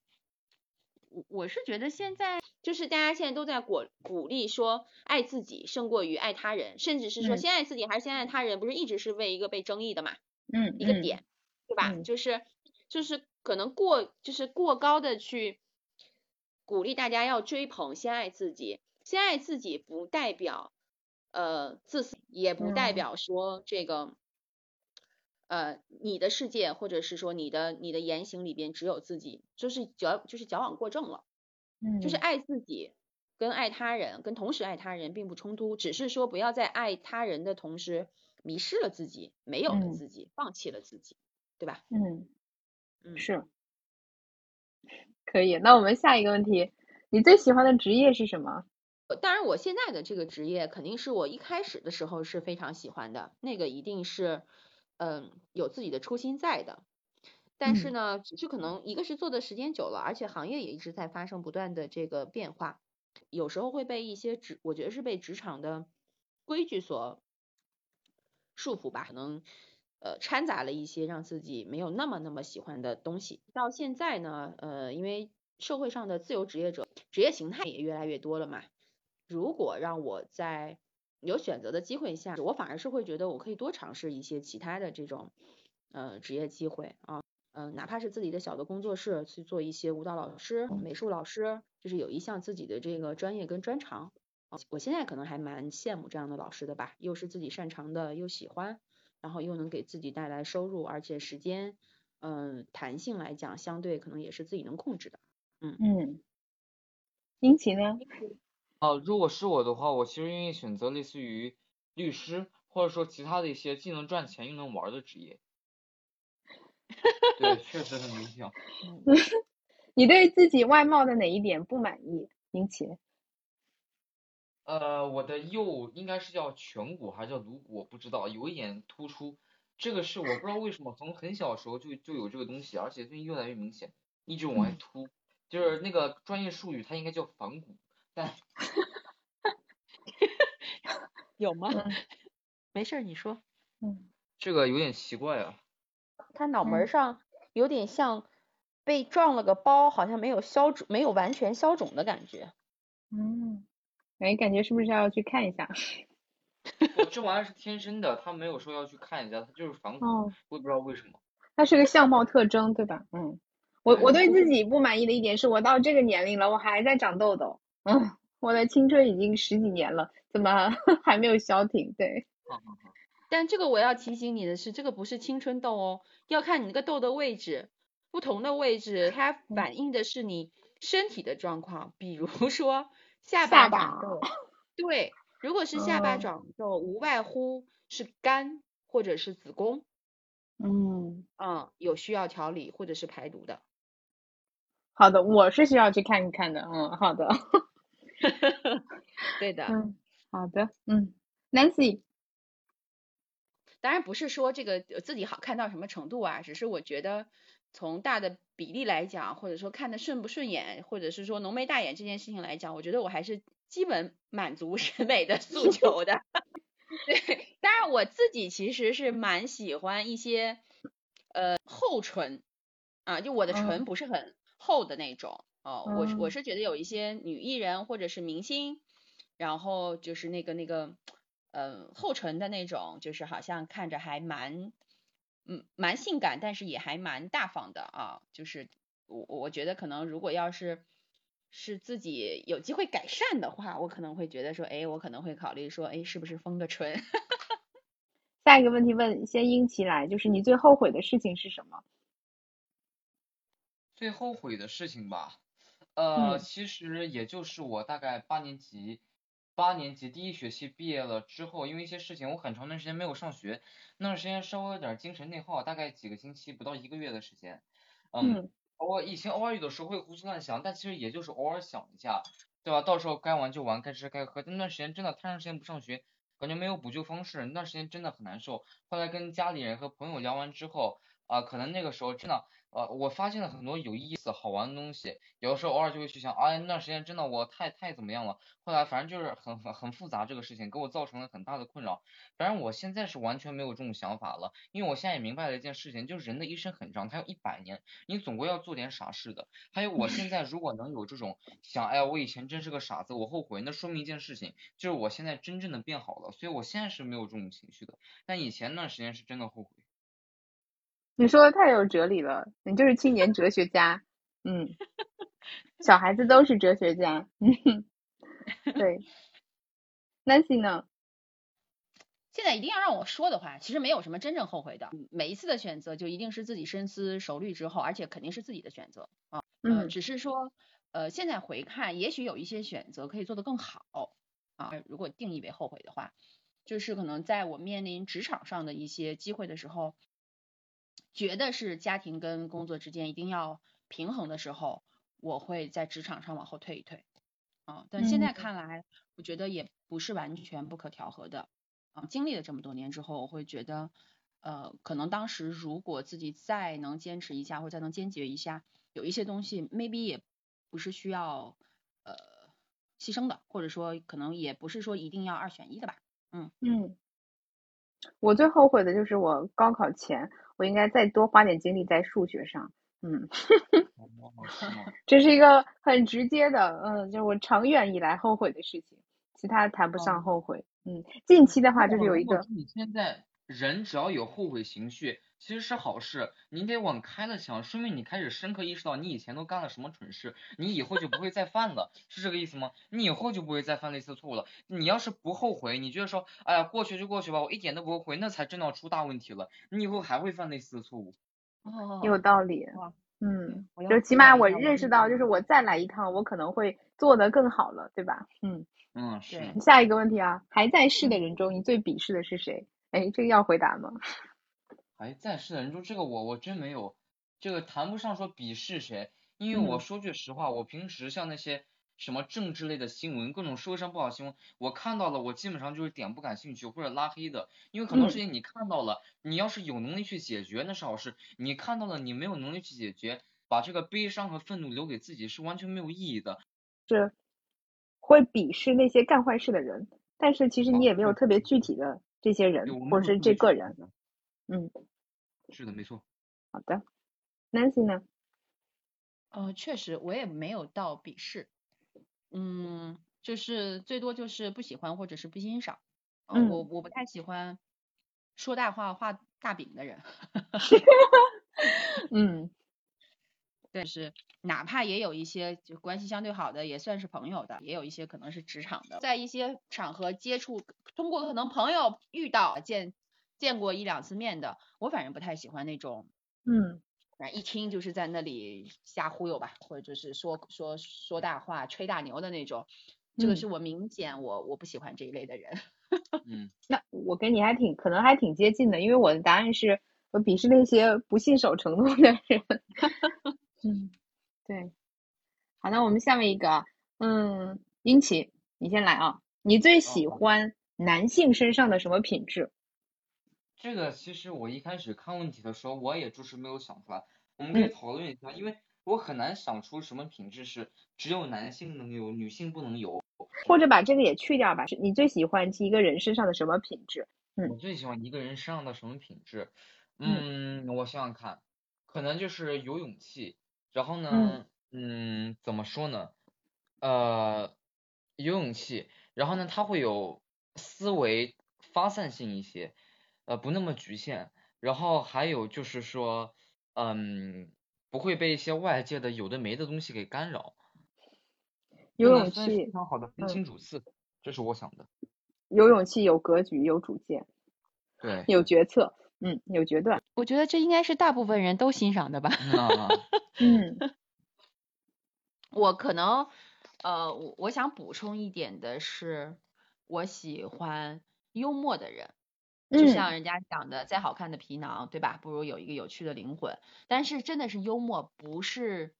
我我是觉得现在就是大家现在都在鼓鼓励说爱自己胜过于爱他人，甚至是说先爱自己还是先爱他人，不是一直是为一个被争议的嘛？嗯，一个点，对吧？就是就是可能过就是过高的去鼓励大家要追捧先爱自己，先爱自己不代表。呃，自私也不代表说这个，呃，你的世界或者是说你的你的言行里边只有自己，就是矫就是矫枉过正了。嗯，就是爱自己跟爱他人跟同时爱他人并不冲突，只是说不要在爱他人的同时迷失了自己，没有了自己，放弃了自己，对吧？嗯嗯，是，可以。那我们下一个问题，你最喜欢的职业是什么？当然，我现在的这个职业肯定是我一开始的时候是非常喜欢的，那个一定是，嗯，有自己的初心在的。但是呢，只是可能一个是做的时间久了，而且行业也一直在发生不断的这个变化，有时候会被一些职，我觉得是被职场的规矩所束缚吧，可能呃掺杂了一些让自己没有那么那么喜欢的东西。到现在呢，呃，因为社会上的自由职业者职业形态也越来越多了嘛。如果让我在有选择的机会下，我反而是会觉得我可以多尝试一些其他的这种呃职业机会啊，嗯，哪怕是自己的小的工作室去做一些舞蹈老师、美术老师，就是有一项自己的这个专业跟专长。我现在可能还蛮羡慕这样的老师的吧，又是自己擅长的，又喜欢，然后又能给自己带来收入，而且时间嗯弹性来讲，相对可能也是自己能控制的。嗯嗯，英奇呢？哦，如果是我的话，我其实愿意选择类似于律师，或者说其他的一些既能赚钱又能玩的职业。对，确实很明显。*laughs* 你对自己外貌的哪一点不满意，英奇？呃，我的右应该是叫颧骨还是叫颅骨，我不知道，有一点突出。这个是我不知道为什么从很小的时候就就有这个东西，而且最近越来越明显，一直往外凸。就是那个专业术语，它应该叫反骨。*laughs* 有吗？没事，你说。嗯，这个有点奇怪啊。他脑门上有点像被撞了个包，好像没有消肿，没有完全消肿的感觉。嗯，哎，感觉是不是要去看一下？*laughs* 这玩意儿是天生的，他没有说要去看一下，他就是反骨，我也不知道为什么。它是个相貌特征，对吧？嗯，我我对自己不满意的一点是我到这个年龄了，我还在长痘痘。嗯，*laughs* 我的青春已经十几年了，怎么 *laughs* 还没有消停？对。但这个我要提醒你的是，这个不是青春痘哦，要看你那个痘的位置，不同的位置它反映的是你身体的状况。比如说 *laughs* 下巴长痘，对，如果是下巴长痘，无外乎是肝或者是子宫，嗯嗯，有需要调理或者是排毒的。好的，我是需要去看一看的。嗯，好的。*laughs* 对的。嗯，好的。嗯，Nancy。当然不是说这个自己好看到什么程度啊，只是我觉得从大的比例来讲，或者说看的顺不顺眼，或者是说浓眉大眼这件事情来讲，我觉得我还是基本满足审美的诉求的。*laughs* 对，当然我自己其实是蛮喜欢一些呃厚唇啊，就我的唇不是很厚的那种哦，我我是觉得有一些女艺人或者是明星，然后就是那个那个呃厚唇的那种，就是好像看着还蛮嗯蛮性感，但是也还蛮大方的啊，就是我我觉得可能如果要是。是自己有机会改善的话，我可能会觉得说，哎，我可能会考虑说，哎，是不是封个唇？*laughs* 下一个问题问，先英奇来，就是你最后悔的事情是什么？最后悔的事情吧，呃，其实也就是我大概八年级，八年级第一学期毕业了之后，因为一些事情，我很长段时间没有上学，那段时间稍微有点精神内耗，大概几个星期，不到一个月的时间，嗯。我以前偶尔有的时候会胡思乱想，但其实也就是偶尔想一下，对吧？到时候该玩就玩，该吃该喝。那段时间真的太长时间不上学，感觉没有补救方式，那段时间真的很难受。后来跟家里人和朋友聊完之后，啊，可能那个时候真的。呃，我发现了很多有意思、好玩的东西，有的时候偶尔就会去想，哎，那段时间真的我太太怎么样了。后来反正就是很很很复杂这个事情，给我造成了很大的困扰。反正我现在是完全没有这种想法了，因为我现在也明白了一件事情，就是人的一生很长，他有一百年，你总归要做点傻事的。还有我现在如果能有这种想，哎呀，我以前真是个傻子，我后悔，那说明一件事情，就是我现在真正的变好了。所以我现在是没有这种情绪的，但以前那段时间是真的后悔。你说的太有哲理了，你就是青年哲学家，嗯，小孩子都是哲学家，嗯，对，Nancy 呢？现在一定要让我说的话，其实没有什么真正后悔的，每一次的选择就一定是自己深思熟虑之后，而且肯定是自己的选择。啊，嗯，只是说，呃，现在回看，也许有一些选择可以做得更好。啊，如果定义为后悔的话，就是可能在我面临职场上的一些机会的时候。觉得是家庭跟工作之间一定要平衡的时候，我会在职场上往后退一退，啊，但现在看来，我觉得也不是完全不可调和的，啊，经历了这么多年之后，我会觉得，呃，可能当时如果自己再能坚持一下，或者再能坚决一下，有一些东西 maybe 也不是需要呃牺牲的，或者说可能也不是说一定要二选一的吧，嗯。嗯。我最后悔的就是我高考前，我应该再多花点精力在数学上。嗯，*laughs* 这是一个很直接的，嗯，就是我长远以来后悔的事情，其他谈不上后悔。嗯，近期的话就是有一个。你现在人只要有后悔情绪。其实是好事，你得往开了想，说明你开始深刻意识到你以前都干了什么蠢事，你以后就不会再犯了，是这个意思吗？你以后就不会再犯类似错误了。你要是不后悔，你觉得说，哎呀，过去就过去吧，我一点都不后悔，那才真的出大问题了，你以后还会犯类似的错误。哦，有道理。嗯，就起码我认识到，就是我再来一趟，我可能会做得更好了，对吧？嗯嗯，是。下一个问题啊，还在世的人中，你最鄙视的是谁？哎，这个要回答吗？还在世的人中，这个我我真没有，这个谈不上说鄙视谁，因为我说句实话，我平时像那些什么政治类的新闻，各种社会上不好新闻，我看到了，我基本上就是点不感兴趣或者拉黑的，因为很多事情你看到了，你要是有能力去解决那是好事，你看到了你没有能力去解决，把这个悲伤和愤怒留给自己是完全没有意义的。是，会鄙视那些干坏事的人，但是其实你也没有特别具体的这些人或者是这个人。嗯，是的，没错。好的，Nancy 呢？呃，确实，我也没有到鄙视，嗯，就是最多就是不喜欢或者是不欣赏。嗯，我我不太喜欢说大话画大饼的人。*laughs* *laughs* 嗯，*laughs* 但是哪怕也有一些就关系相对好的，也算是朋友的，也有一些可能是职场的，在一些场合接触，通过可能朋友遇到见。见过一两次面的，我反正不太喜欢那种，嗯，反正一听就是在那里瞎忽悠吧，或者就是说说说大话、吹大牛的那种，这个是我明显我我不喜欢这一类的人。*laughs* 嗯，那我跟你还挺可能还挺接近的，因为我的答案是我鄙视那些不信守承诺的人。*laughs* 嗯，对。好，那我们下面一个，嗯，殷奇，你先来啊，你最喜欢男性身上的什么品质？这个其实我一开始看问题的时候，我也就是没有想出来。我们可以讨论一下，因为我很难想出什么品质是只有男性能有，女性不能有。或者把这个也去掉吧，是你最喜欢一个人身上的什么品质？嗯，我最喜欢一个人身上的什么品质？嗯，我想想看，可能就是有勇气。然后呢，嗯，怎么说呢？呃，有勇气。然后呢，他会有思维发散性一些，呃，不那么局限。然后还有就是说，嗯，不会被一些外界的有的没的东西给干扰。有勇气，非常好的分清主次，这是我想的。有勇气，有格局，有主见，对，有决策，嗯，有决断。我觉得这应该是大部分人都欣赏的吧。嗯，*laughs* *laughs* 我可能，呃，我我想补充一点的是，我喜欢幽默的人。就像人家讲的，再好看的皮囊，对吧？不如有一个有趣的灵魂。但是真的是幽默，不是。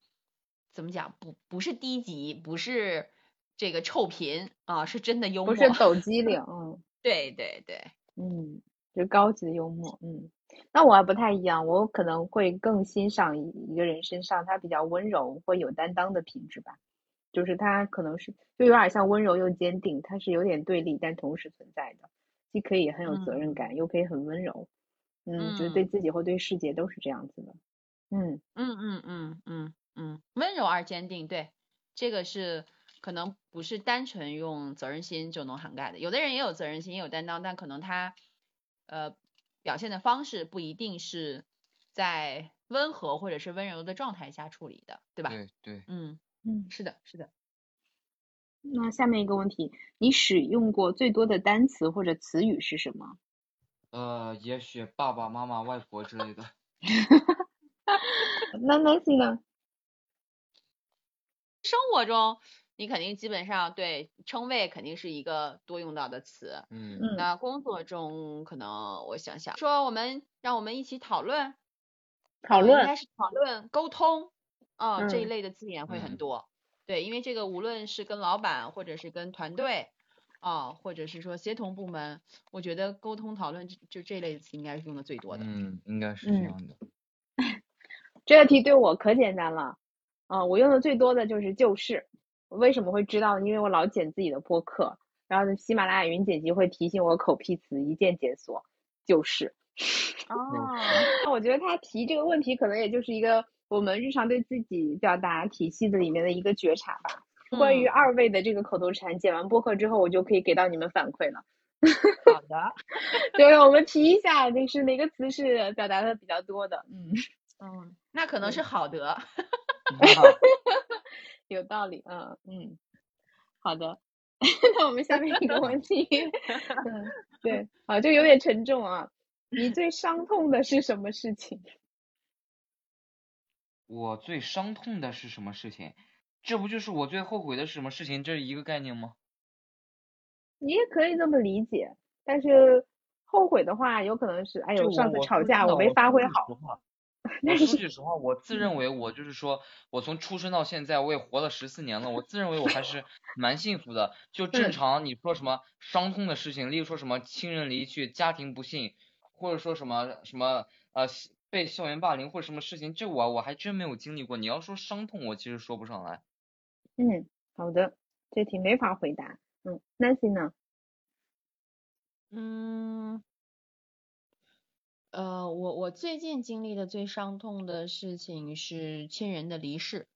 怎么讲？不不是低级，不是这个臭贫啊，是真的幽默。不是抖机灵，*laughs* 嗯，对对对，嗯，是高级的幽默，嗯。那我还不太一样，我可能会更欣赏一个人身上他比较温柔或有担当的品质吧。就是他可能是就有点像温柔又坚定，他是有点对立但同时存在的，既可以很有责任感，又可以很温柔。嗯，就是对自己或对世界都是这样子的。嗯嗯嗯嗯嗯。嗯，温柔而坚定，对，这个是可能不是单纯用责任心就能涵盖的。有的人也有责任心，也有担当，但可能他呃表现的方式不一定是在温和或者是温柔的状态下处理的，对吧？对对，嗯嗯，是的，是的。那下面一个问题，你使用过最多的单词或者词语是什么？呃，也许爸爸妈妈、外婆之类的。*laughs* 那 Nancy 呢？生活中，你肯定基本上对称谓肯定是一个多用到的词。嗯。那工作中可能我想想，说我们让我们一起讨论，讨论应该是讨论沟通啊这一类的字眼会很多。对，因为这个无论是跟老板或者是跟团队啊，或者是说协同部门，我觉得沟通讨论就这类词应该是用的最多的。嗯，应该是这样的。*laughs* 这个题对我可简单了。啊，我用的最多的就是就是，为什么会知道？因为我老剪自己的播客，然后喜马拉雅云剪辑会提醒我口癖词一键解锁，就是。哦，那 *laughs* 我觉得他提这个问题，可能也就是一个我们日常对自己表达体系的里面的一个觉察吧。关于二位的这个口头禅，剪完播客之后，我就可以给到你们反馈了。好的，*laughs* 对，我们提一下，就是哪个词是表达的比较多的？嗯嗯，那可能是好的。*laughs* 有道理，嗯嗯，好的，*laughs* 那我们下面一个问题，嗯，对，啊，就有点沉重啊。你最伤痛的是什么事情？我最伤痛的是什么事情？这不就是我最后悔的是什么事情？这是一个概念吗？你也可以这么理解，但是后悔的话，有可能是，哎呦，上次吵架我没发挥好。*laughs* 我说句实话，我自认为我就是说，我从出生到现在，我也活了十四年了，我自认为我还是 *laughs* 蛮幸福的。就正常你说什么伤痛的事情，例如说什么亲人离去、家庭不幸，或者说什么什么呃被校园霸凌或者什么事情，这我我还真没有经历过。你要说伤痛，我其实说不上来。嗯，好的，这题没法回答。嗯，Nancy 呢？嗯。呃，我我最近经历的最伤痛的事情是亲人的离世，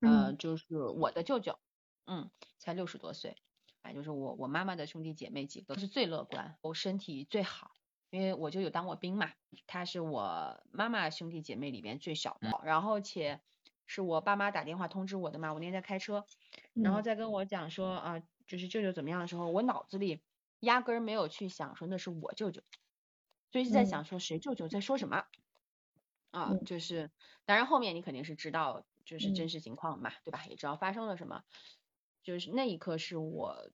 呃，就是我的舅舅，嗯，才六十多岁，哎，就是我我妈妈的兄弟姐妹几个是最乐观，我身体最好，因为我舅舅当过兵嘛，他是我妈妈兄弟姐妹里边最小的，然后且是我爸妈打电话通知我的嘛，我那天在开车，然后再跟我讲说啊，就是舅舅怎么样的时候，我脑子里压根儿没有去想说那是我舅舅。所以是在想说谁舅舅在说什么啊？就是当然后面你肯定是知道就是真实情况嘛，对吧？也知道发生了什么。就是那一刻是我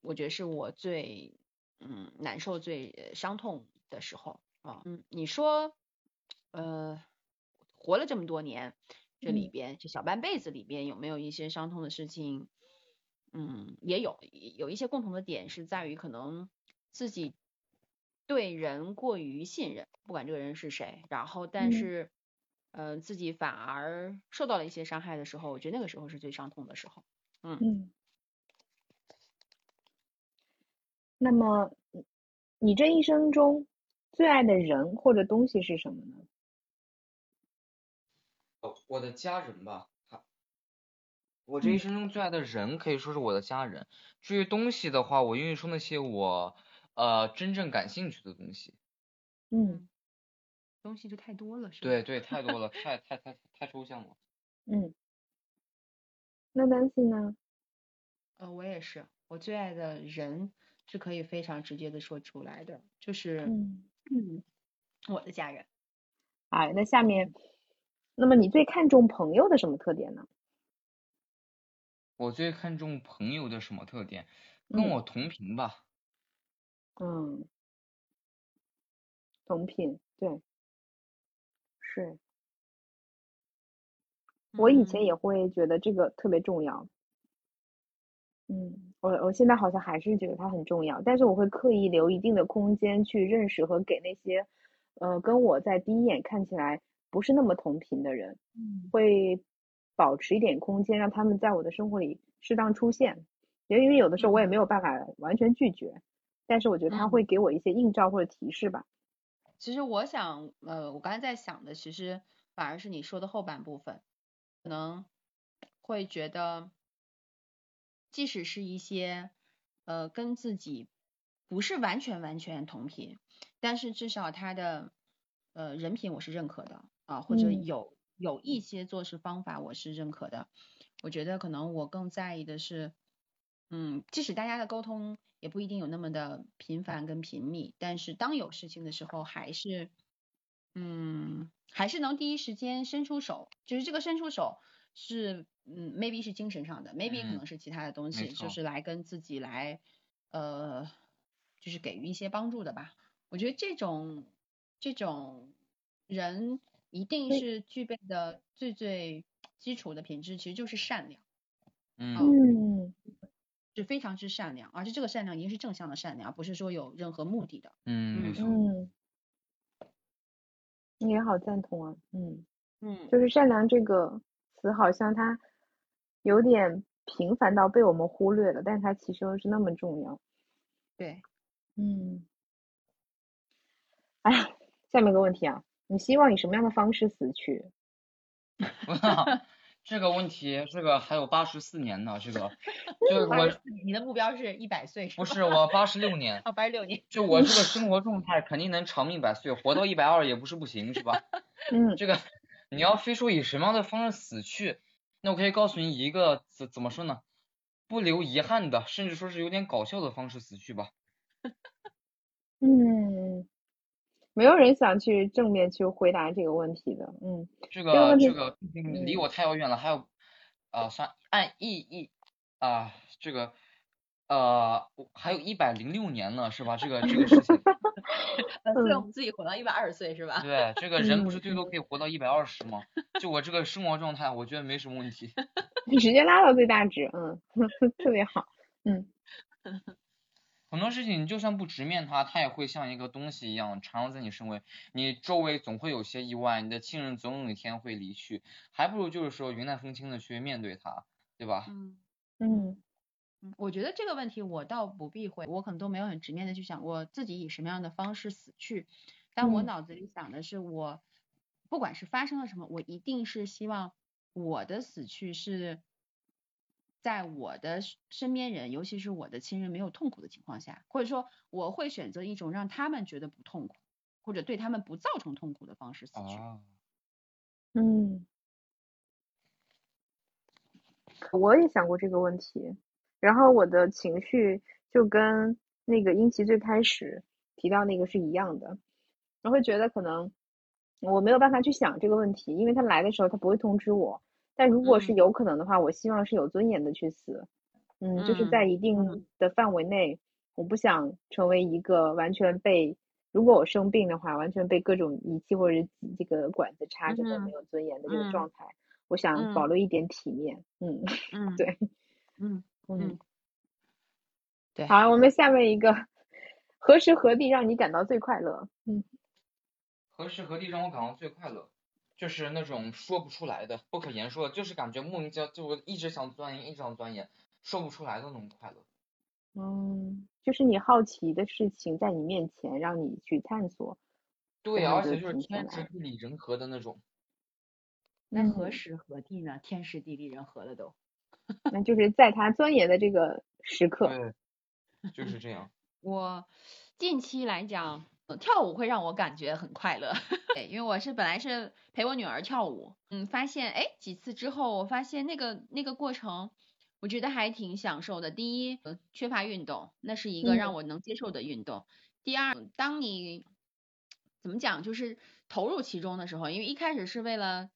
我觉得是我最嗯难受最伤痛的时候啊。嗯，你说呃活了这么多年，这里边这小半辈子里边有没有一些伤痛的事情？嗯，也有有一些共同的点是在于可能自己。对人过于信任，不管这个人是谁，然后但是，呃，自己反而受到了一些伤害的时候，我觉得那个时候是最伤痛的时候。嗯嗯。那么，你这一生中最爱的人或者东西是什么呢？哦，我的家人吧。我这一生中最爱的人可以说是我的家人。至于东西的话，我愿意说那些我呃真正感兴趣的东西。嗯。东西就太多了，是吧？对对，太多了，太 *laughs* 太太太抽象了。嗯。那丹西呢？呃，我也是，我最爱的人是可以非常直接的说出来的，就是嗯，我的家人。哎，那下面，那么你最看重朋友的什么特点呢？我最看重朋友的什么特点？跟我同频吧。嗯，同频，对，是。我以前也会觉得这个特别重要。嗯，我我现在好像还是觉得它很重要，但是我会刻意留一定的空间去认识和给那些，呃，跟我在第一眼看起来不是那么同频的人，会。保持一点空间，让他们在我的生活里适当出现，因为因为有的时候我也没有办法完全拒绝，但是我觉得他会给我一些映照或者提示吧。其实我想，呃，我刚才在想的，其实反而是你说的后半部分，可能会觉得，即使是一些呃跟自己不是完全完全同频，但是至少他的呃人品我是认可的啊，或者有。有一些做事方法我是认可的，我觉得可能我更在意的是，嗯，即使大家的沟通也不一定有那么的频繁跟频密，但是当有事情的时候，还是，嗯，还是能第一时间伸出手，就是这个伸出手是，嗯，maybe 是精神上的，maybe 可能是其他的东西，就是来跟自己来，呃，就是给予一些帮助的吧。我觉得这种这种人。一定是具备的最最基础的品质，其实就是善良。嗯，是非常之善良，而且这个善良一定是正向的善良，不是说有任何目的的。嗯嗯，你也好赞同啊。嗯嗯，就是善良这个词，好像它有点平凡到被我们忽略了，但它其实又是那么重要。对，嗯。哎呀，下面一个问题啊。你希望以什么样的方式死去？*laughs* 这个问题，这个还有八十四年呢，这个，*laughs* 就我，你的目标是一百岁是不是，我八十六年。*laughs* 哦，八十六年。就我这个生活状态，肯定能长命百岁，活到一百二也不是不行，是吧？嗯。这个，你要非说以什么样的方式死去，那我可以告诉你一个怎怎么说呢？不留遗憾的，甚至说是有点搞笑的方式死去吧。*laughs* 嗯。没有人想去正面去回答这个问题的，嗯，这个这个离我太遥远了，还有，啊，算按意义啊，这个呃还有一百零六年呢，是吧？这个这个事情，*laughs* 对，我们自己活到一百二十岁是吧？*laughs* 对，这个人不是最多可以活到一百二十吗？就我这个生活状态，我觉得没什么问题。*laughs* 你直接拉到最大值，嗯，特别好，嗯。很多事情你就算不直面它，它也会像一个东西一样缠绕在你身围。你周围总会有些意外，你的亲人总有一天会离去，还不如就是说云淡风轻的去面对它，对吧？嗯嗯嗯，我觉得这个问题我倒不避讳，我可能都没有很直面的去想过自己以什么样的方式死去，但我脑子里想的是，我不管是发生了什么，我一定是希望我的死去是。在我的身边人，尤其是我的亲人没有痛苦的情况下，或者说我会选择一种让他们觉得不痛苦，或者对他们不造成痛苦的方式死去。嗯，我也想过这个问题，然后我的情绪就跟那个英奇最开始提到那个是一样的，我会觉得可能我没有办法去想这个问题，因为他来的时候他不会通知我。但如果是有可能的话，我希望是有尊严的去死，嗯，就是在一定的范围内，我不想成为一个完全被，如果我生病的话，完全被各种仪器或者这个管子插着的没有尊严的这个状态，我想保留一点体面，嗯嗯，*laughs* 对，嗯嗯，对，好，我们下面一个，何时何地让你感到最快乐？嗯，何时何地让我感到最快乐？就是那种说不出来的、不可言说的，就是感觉莫名其妙，就我一直想钻研，一直想钻研，说不出来的那种快乐。嗯，就是你好奇的事情在你面前，让你去探索。对，而且就是天时地利人和的那种。那何时何地呢？天时地利人和了都。那就是在他钻研的这个时刻。对，就是这样。*laughs* 我近期来讲，跳舞会让我感觉很快乐。*laughs* 对，因为我是本来是陪我女儿跳舞，嗯，发现哎几次之后，我发现那个那个过程，我觉得还挺享受的。第一，缺乏运动，那是一个让我能接受的运动。第二，当你怎么讲，就是投入其中的时候，因为一开始是为了。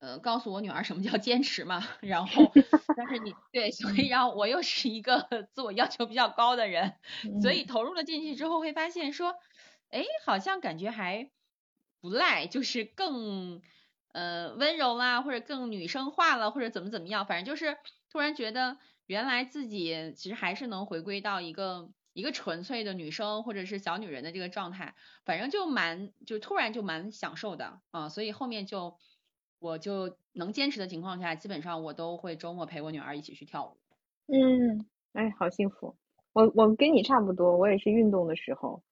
呃，告诉我女儿什么叫坚持嘛，*laughs* 然后，但是你对，所以然后我又是一个 *laughs* 自我要求比较高的人，所以投入了进去之后会发现说，哎，好像感觉还不赖，就是更呃温柔啦，或者更女生化了，或者怎么怎么样，反正就是突然觉得原来自己其实还是能回归到一个一个纯粹的女生或者是小女人的这个状态，反正就蛮就突然就蛮享受的啊，所以后面就。我就能坚持的情况下，基本上我都会周末陪我女儿一起去跳舞。嗯，哎，好幸福。我我跟你差不多，我也是运动的时候，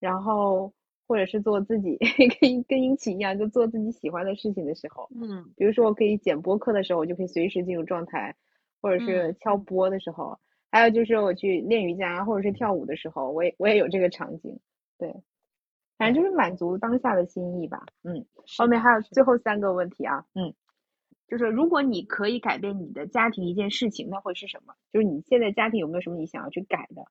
然后或者是做自己 *laughs* 跟跟英奇一样，就做自己喜欢的事情的时候。嗯。比如说我可以剪播客的时候，我就可以随时进入状态，或者是敲播的时候，还有就是我去练瑜伽或者是跳舞的时候，我也我也有这个场景。对。反正就是满足当下的心意吧，嗯，后面还有最后三个问题啊，嗯，就是如果你可以改变你的家庭一件事情，那会是什么？就是你现在家庭有没有什么你想要去改的？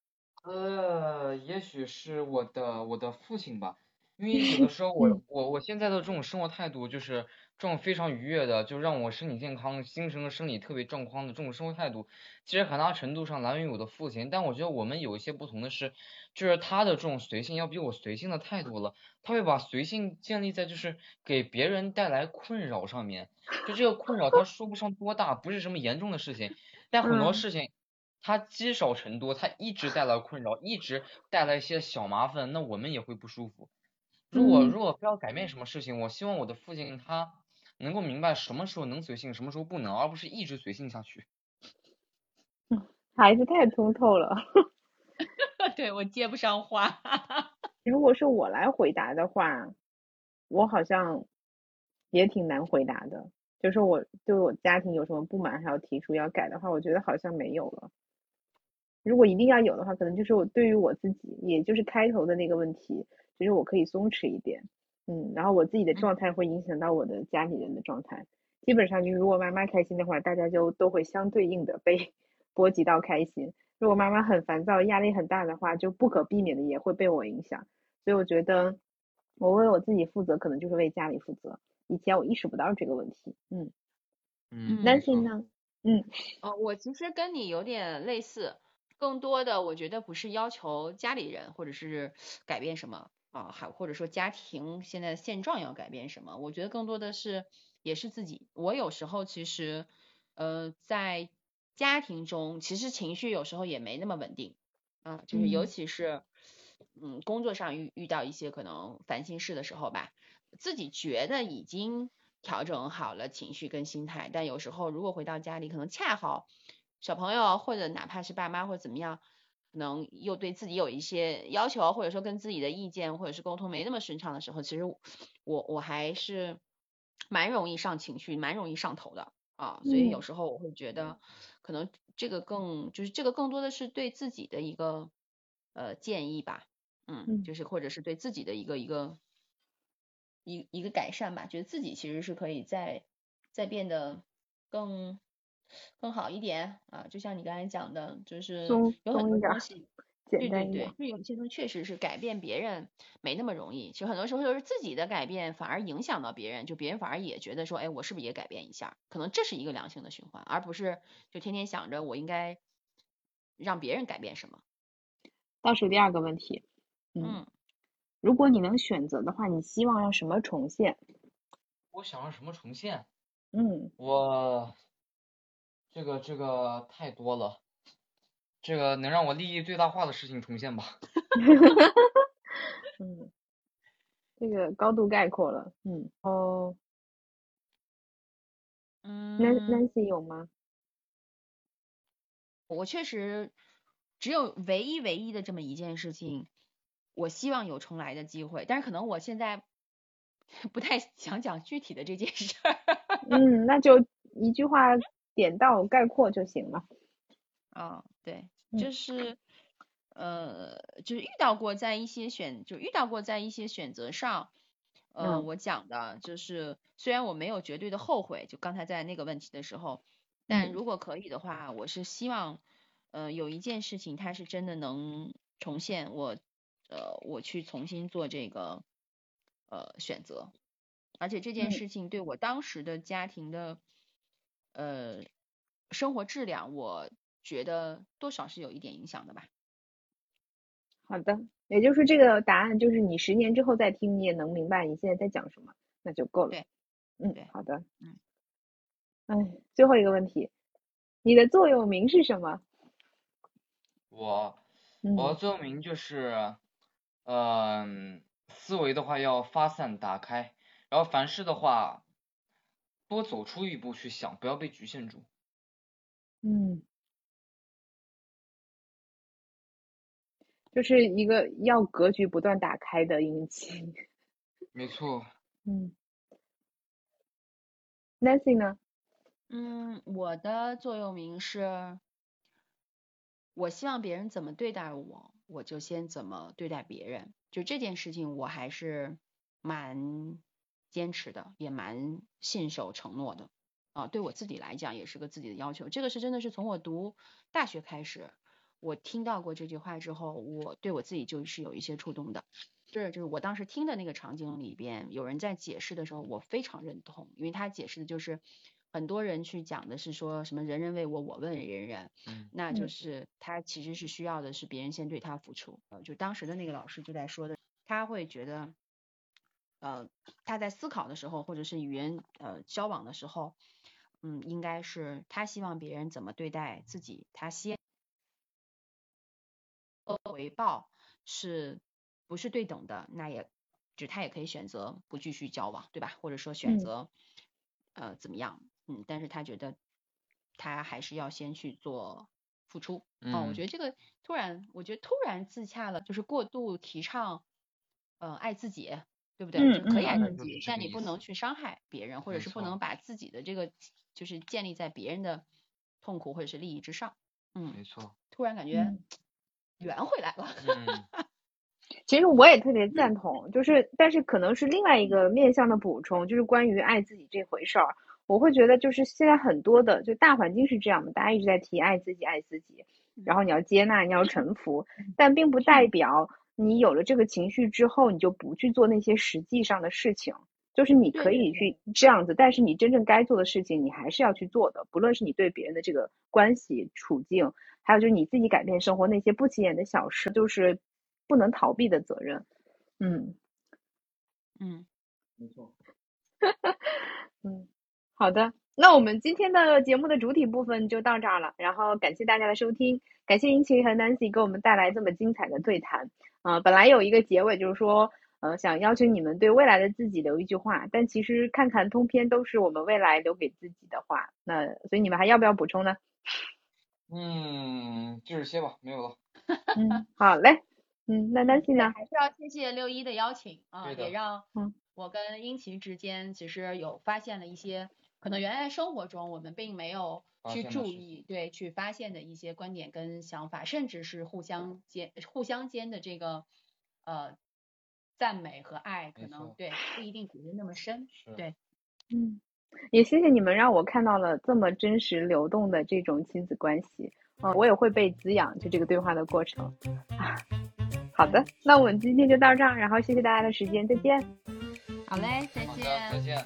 呃，也许是我的我的父亲吧，因为有的 *laughs* 时候我我我现在的这种生活态度就是这种非常愉悦的，就让我身体健康、精神和生理特别状况的这种生活态度，其实很大程度上来源于我的父亲，但我觉得我们有一些不同的是。就是他的这种随性要比我随性的太多了，他会把随性建立在就是给别人带来困扰上面，就这个困扰他说不上多大，不是什么严重的事情，但很多事情他积少成多，他一直带来困扰，一直带来一些小麻烦，那我们也会不舒服。如果如果非要改变什么事情，我希望我的父亲他能够明白什么时候能随性，什么时候不能，而不是一直随性下去。*laughs* 孩子太通透了。*laughs* 对我接不上话。*laughs* 如果是我来回答的话，我好像也挺难回答的。就是我对我家庭有什么不满，还要提出要改的话，我觉得好像没有了。如果一定要有的话，可能就是我对于我自己，也就是开头的那个问题，就是我可以松弛一点，嗯，然后我自己的状态会影响到我的家里人的状态。基本上就是如果妈妈开心的话，大家就都会相对应的被 *laughs* 波及到开心。如果妈妈很烦躁、压力很大的话，就不可避免的也会被我影响。所以我觉得，我为我自己负责，可能就是为家里负责。以前我意识不到这个问题。嗯嗯，男性呢？嗯，*laughs* 哦，我其实跟你有点类似，更多的我觉得不是要求家里人或者是改变什么啊，还或者说家庭现在的现状要改变什么，我觉得更多的是也是自己。我有时候其实呃在。家庭中其实情绪有时候也没那么稳定啊，就是尤其是嗯工作上遇遇到一些可能烦心事的时候吧，自己觉得已经调整好了情绪跟心态，但有时候如果回到家里，可能恰好小朋友或者哪怕是爸妈或者怎么样，可能又对自己有一些要求，或者说跟自己的意见或者是沟通没那么顺畅的时候，其实我我还是蛮容易上情绪，蛮容易上头的啊，所以有时候我会觉得。可能这个更就是这个更多的是对自己的一个呃建议吧，嗯，就是或者是对自己的一个一个一一个改善吧，觉得自己其实是可以再再变得更更好一点啊，就像你刚才讲的，就是有很多东西。对对对，就有些东西确实是改变别人没那么容易，其实很多时候就是自己的改变反而影响到别人，就别人反而也觉得说，哎，我是不是也改变一下？可能这是一个良性的循环，而不是就天天想着我应该让别人改变什么。倒数第二个问题，嗯，如果你能选择的话，你希望让什么重现？我想让什么重现？嗯，我这个这个太多了。这个能让我利益最大化的事情重现吧。*laughs* *laughs* 嗯，这个高度概括了。嗯，哦，嗯，Nancy 有吗？我确实只有唯一唯一的这么一件事情，我希望有重来的机会，但是可能我现在不太想讲具体的这件事儿。嗯，那就一句话点到概括就行了。啊，对，就是呃，就是遇到过在一些选，就遇到过在一些选择上。嗯，我讲的就是，虽然我没有绝对的后悔，就刚才在那个问题的时候，但如果可以的话，我是希望，呃，有一件事情它是真的能重现，我，呃，我去重新做这个，呃，选择，而且这件事情对我当时的家庭的，呃，生活质量，我觉得多少是有一点影响的吧。好的。也就是这个答案，就是你十年之后再听，你也能明白你现在在讲什么，那就够了。对，嗯，好的，嗯，哎，最后一个问题，你的座右铭是什么？我，我的座右铭就是，嗯，思维的话要发散打开，然后凡事的话多走出一步去想，不要被局限住。嗯。就是一个要格局不断打开的运气。*laughs* 没错。嗯。Nancy 呢？嗯，我的座右铭是：我希望别人怎么对待我，我就先怎么对待别人。就这件事情，我还是蛮坚持的，也蛮信守承诺的。啊，对我自己来讲，也是个自己的要求。这个是真的是从我读大学开始。我听到过这句话之后，我对我自己就是有一些触动的。是，就是我当时听的那个场景里边，有人在解释的时候，我非常认同，因为他解释的就是很多人去讲的是说什么“人人为我，我为人人”，嗯，那就是他其实是需要的是别人先对他付出。呃，就当时的那个老师就在说的，他会觉得，呃，他在思考的时候，或者是与人呃交往的时候，嗯，应该是他希望别人怎么对待自己，他先。回报是不是对等的？那也就他也可以选择不继续交往，对吧？或者说选择呃怎么样？嗯，但是他觉得他还是要先去做付出。哦，我觉得这个突然，我觉得突然自洽了，就是过度提倡呃爱自己，对不对？嗯可以爱自己，但你不能去伤害别人，或者是不能把自己的这个就是建立在别人的痛苦或者是利益之上。嗯，没错。突然感觉。圆回来了，*laughs* 其实我也特别赞同，就是但是可能是另外一个面向的补充，就是关于爱自己这回事儿，我会觉得就是现在很多的就大环境是这样的，大家一直在提爱自己，爱自己，然后你要接纳，你要臣服，但并不代表你有了这个情绪之后，你就不去做那些实际上的事情，就是你可以去这样子，但是你真正该做的事情，你还是要去做的，不论是你对别人的这个关系处境。还有就是你自己改变生活那些不起眼的小事，就是不能逃避的责任。嗯嗯，没错。*laughs* 嗯，好的，那我们今天的节目的主体部分就到这儿了。然后感谢大家的收听，感谢殷琦和 Nancy 给我们带来这么精彩的对谈。啊，本来有一个结尾就是说，呃，想邀请你们对未来的自己留一句话，但其实看看通篇都是我们未来留给自己的话。那所以你们还要不要补充呢？*laughs* 嗯，就这些吧，没有了。*laughs* 嗯，好嘞。嗯，那那呢？还是要谢谢六一的邀请啊，也让我跟英奇之间其实有发现了一些可能原来生活中我们并没有去注意，对，去发现的一些观点跟想法，甚至是互相间互相间的这个呃赞美和爱，可能对不一定只是那么深，对，嗯。也谢谢你们让我看到了这么真实流动的这种亲子关系，嗯，我也会被滋养，就这个对话的过程啊。*laughs* 好的，那我们今天就到这儿，然后谢谢大家的时间，再见。好嘞，再见。再见。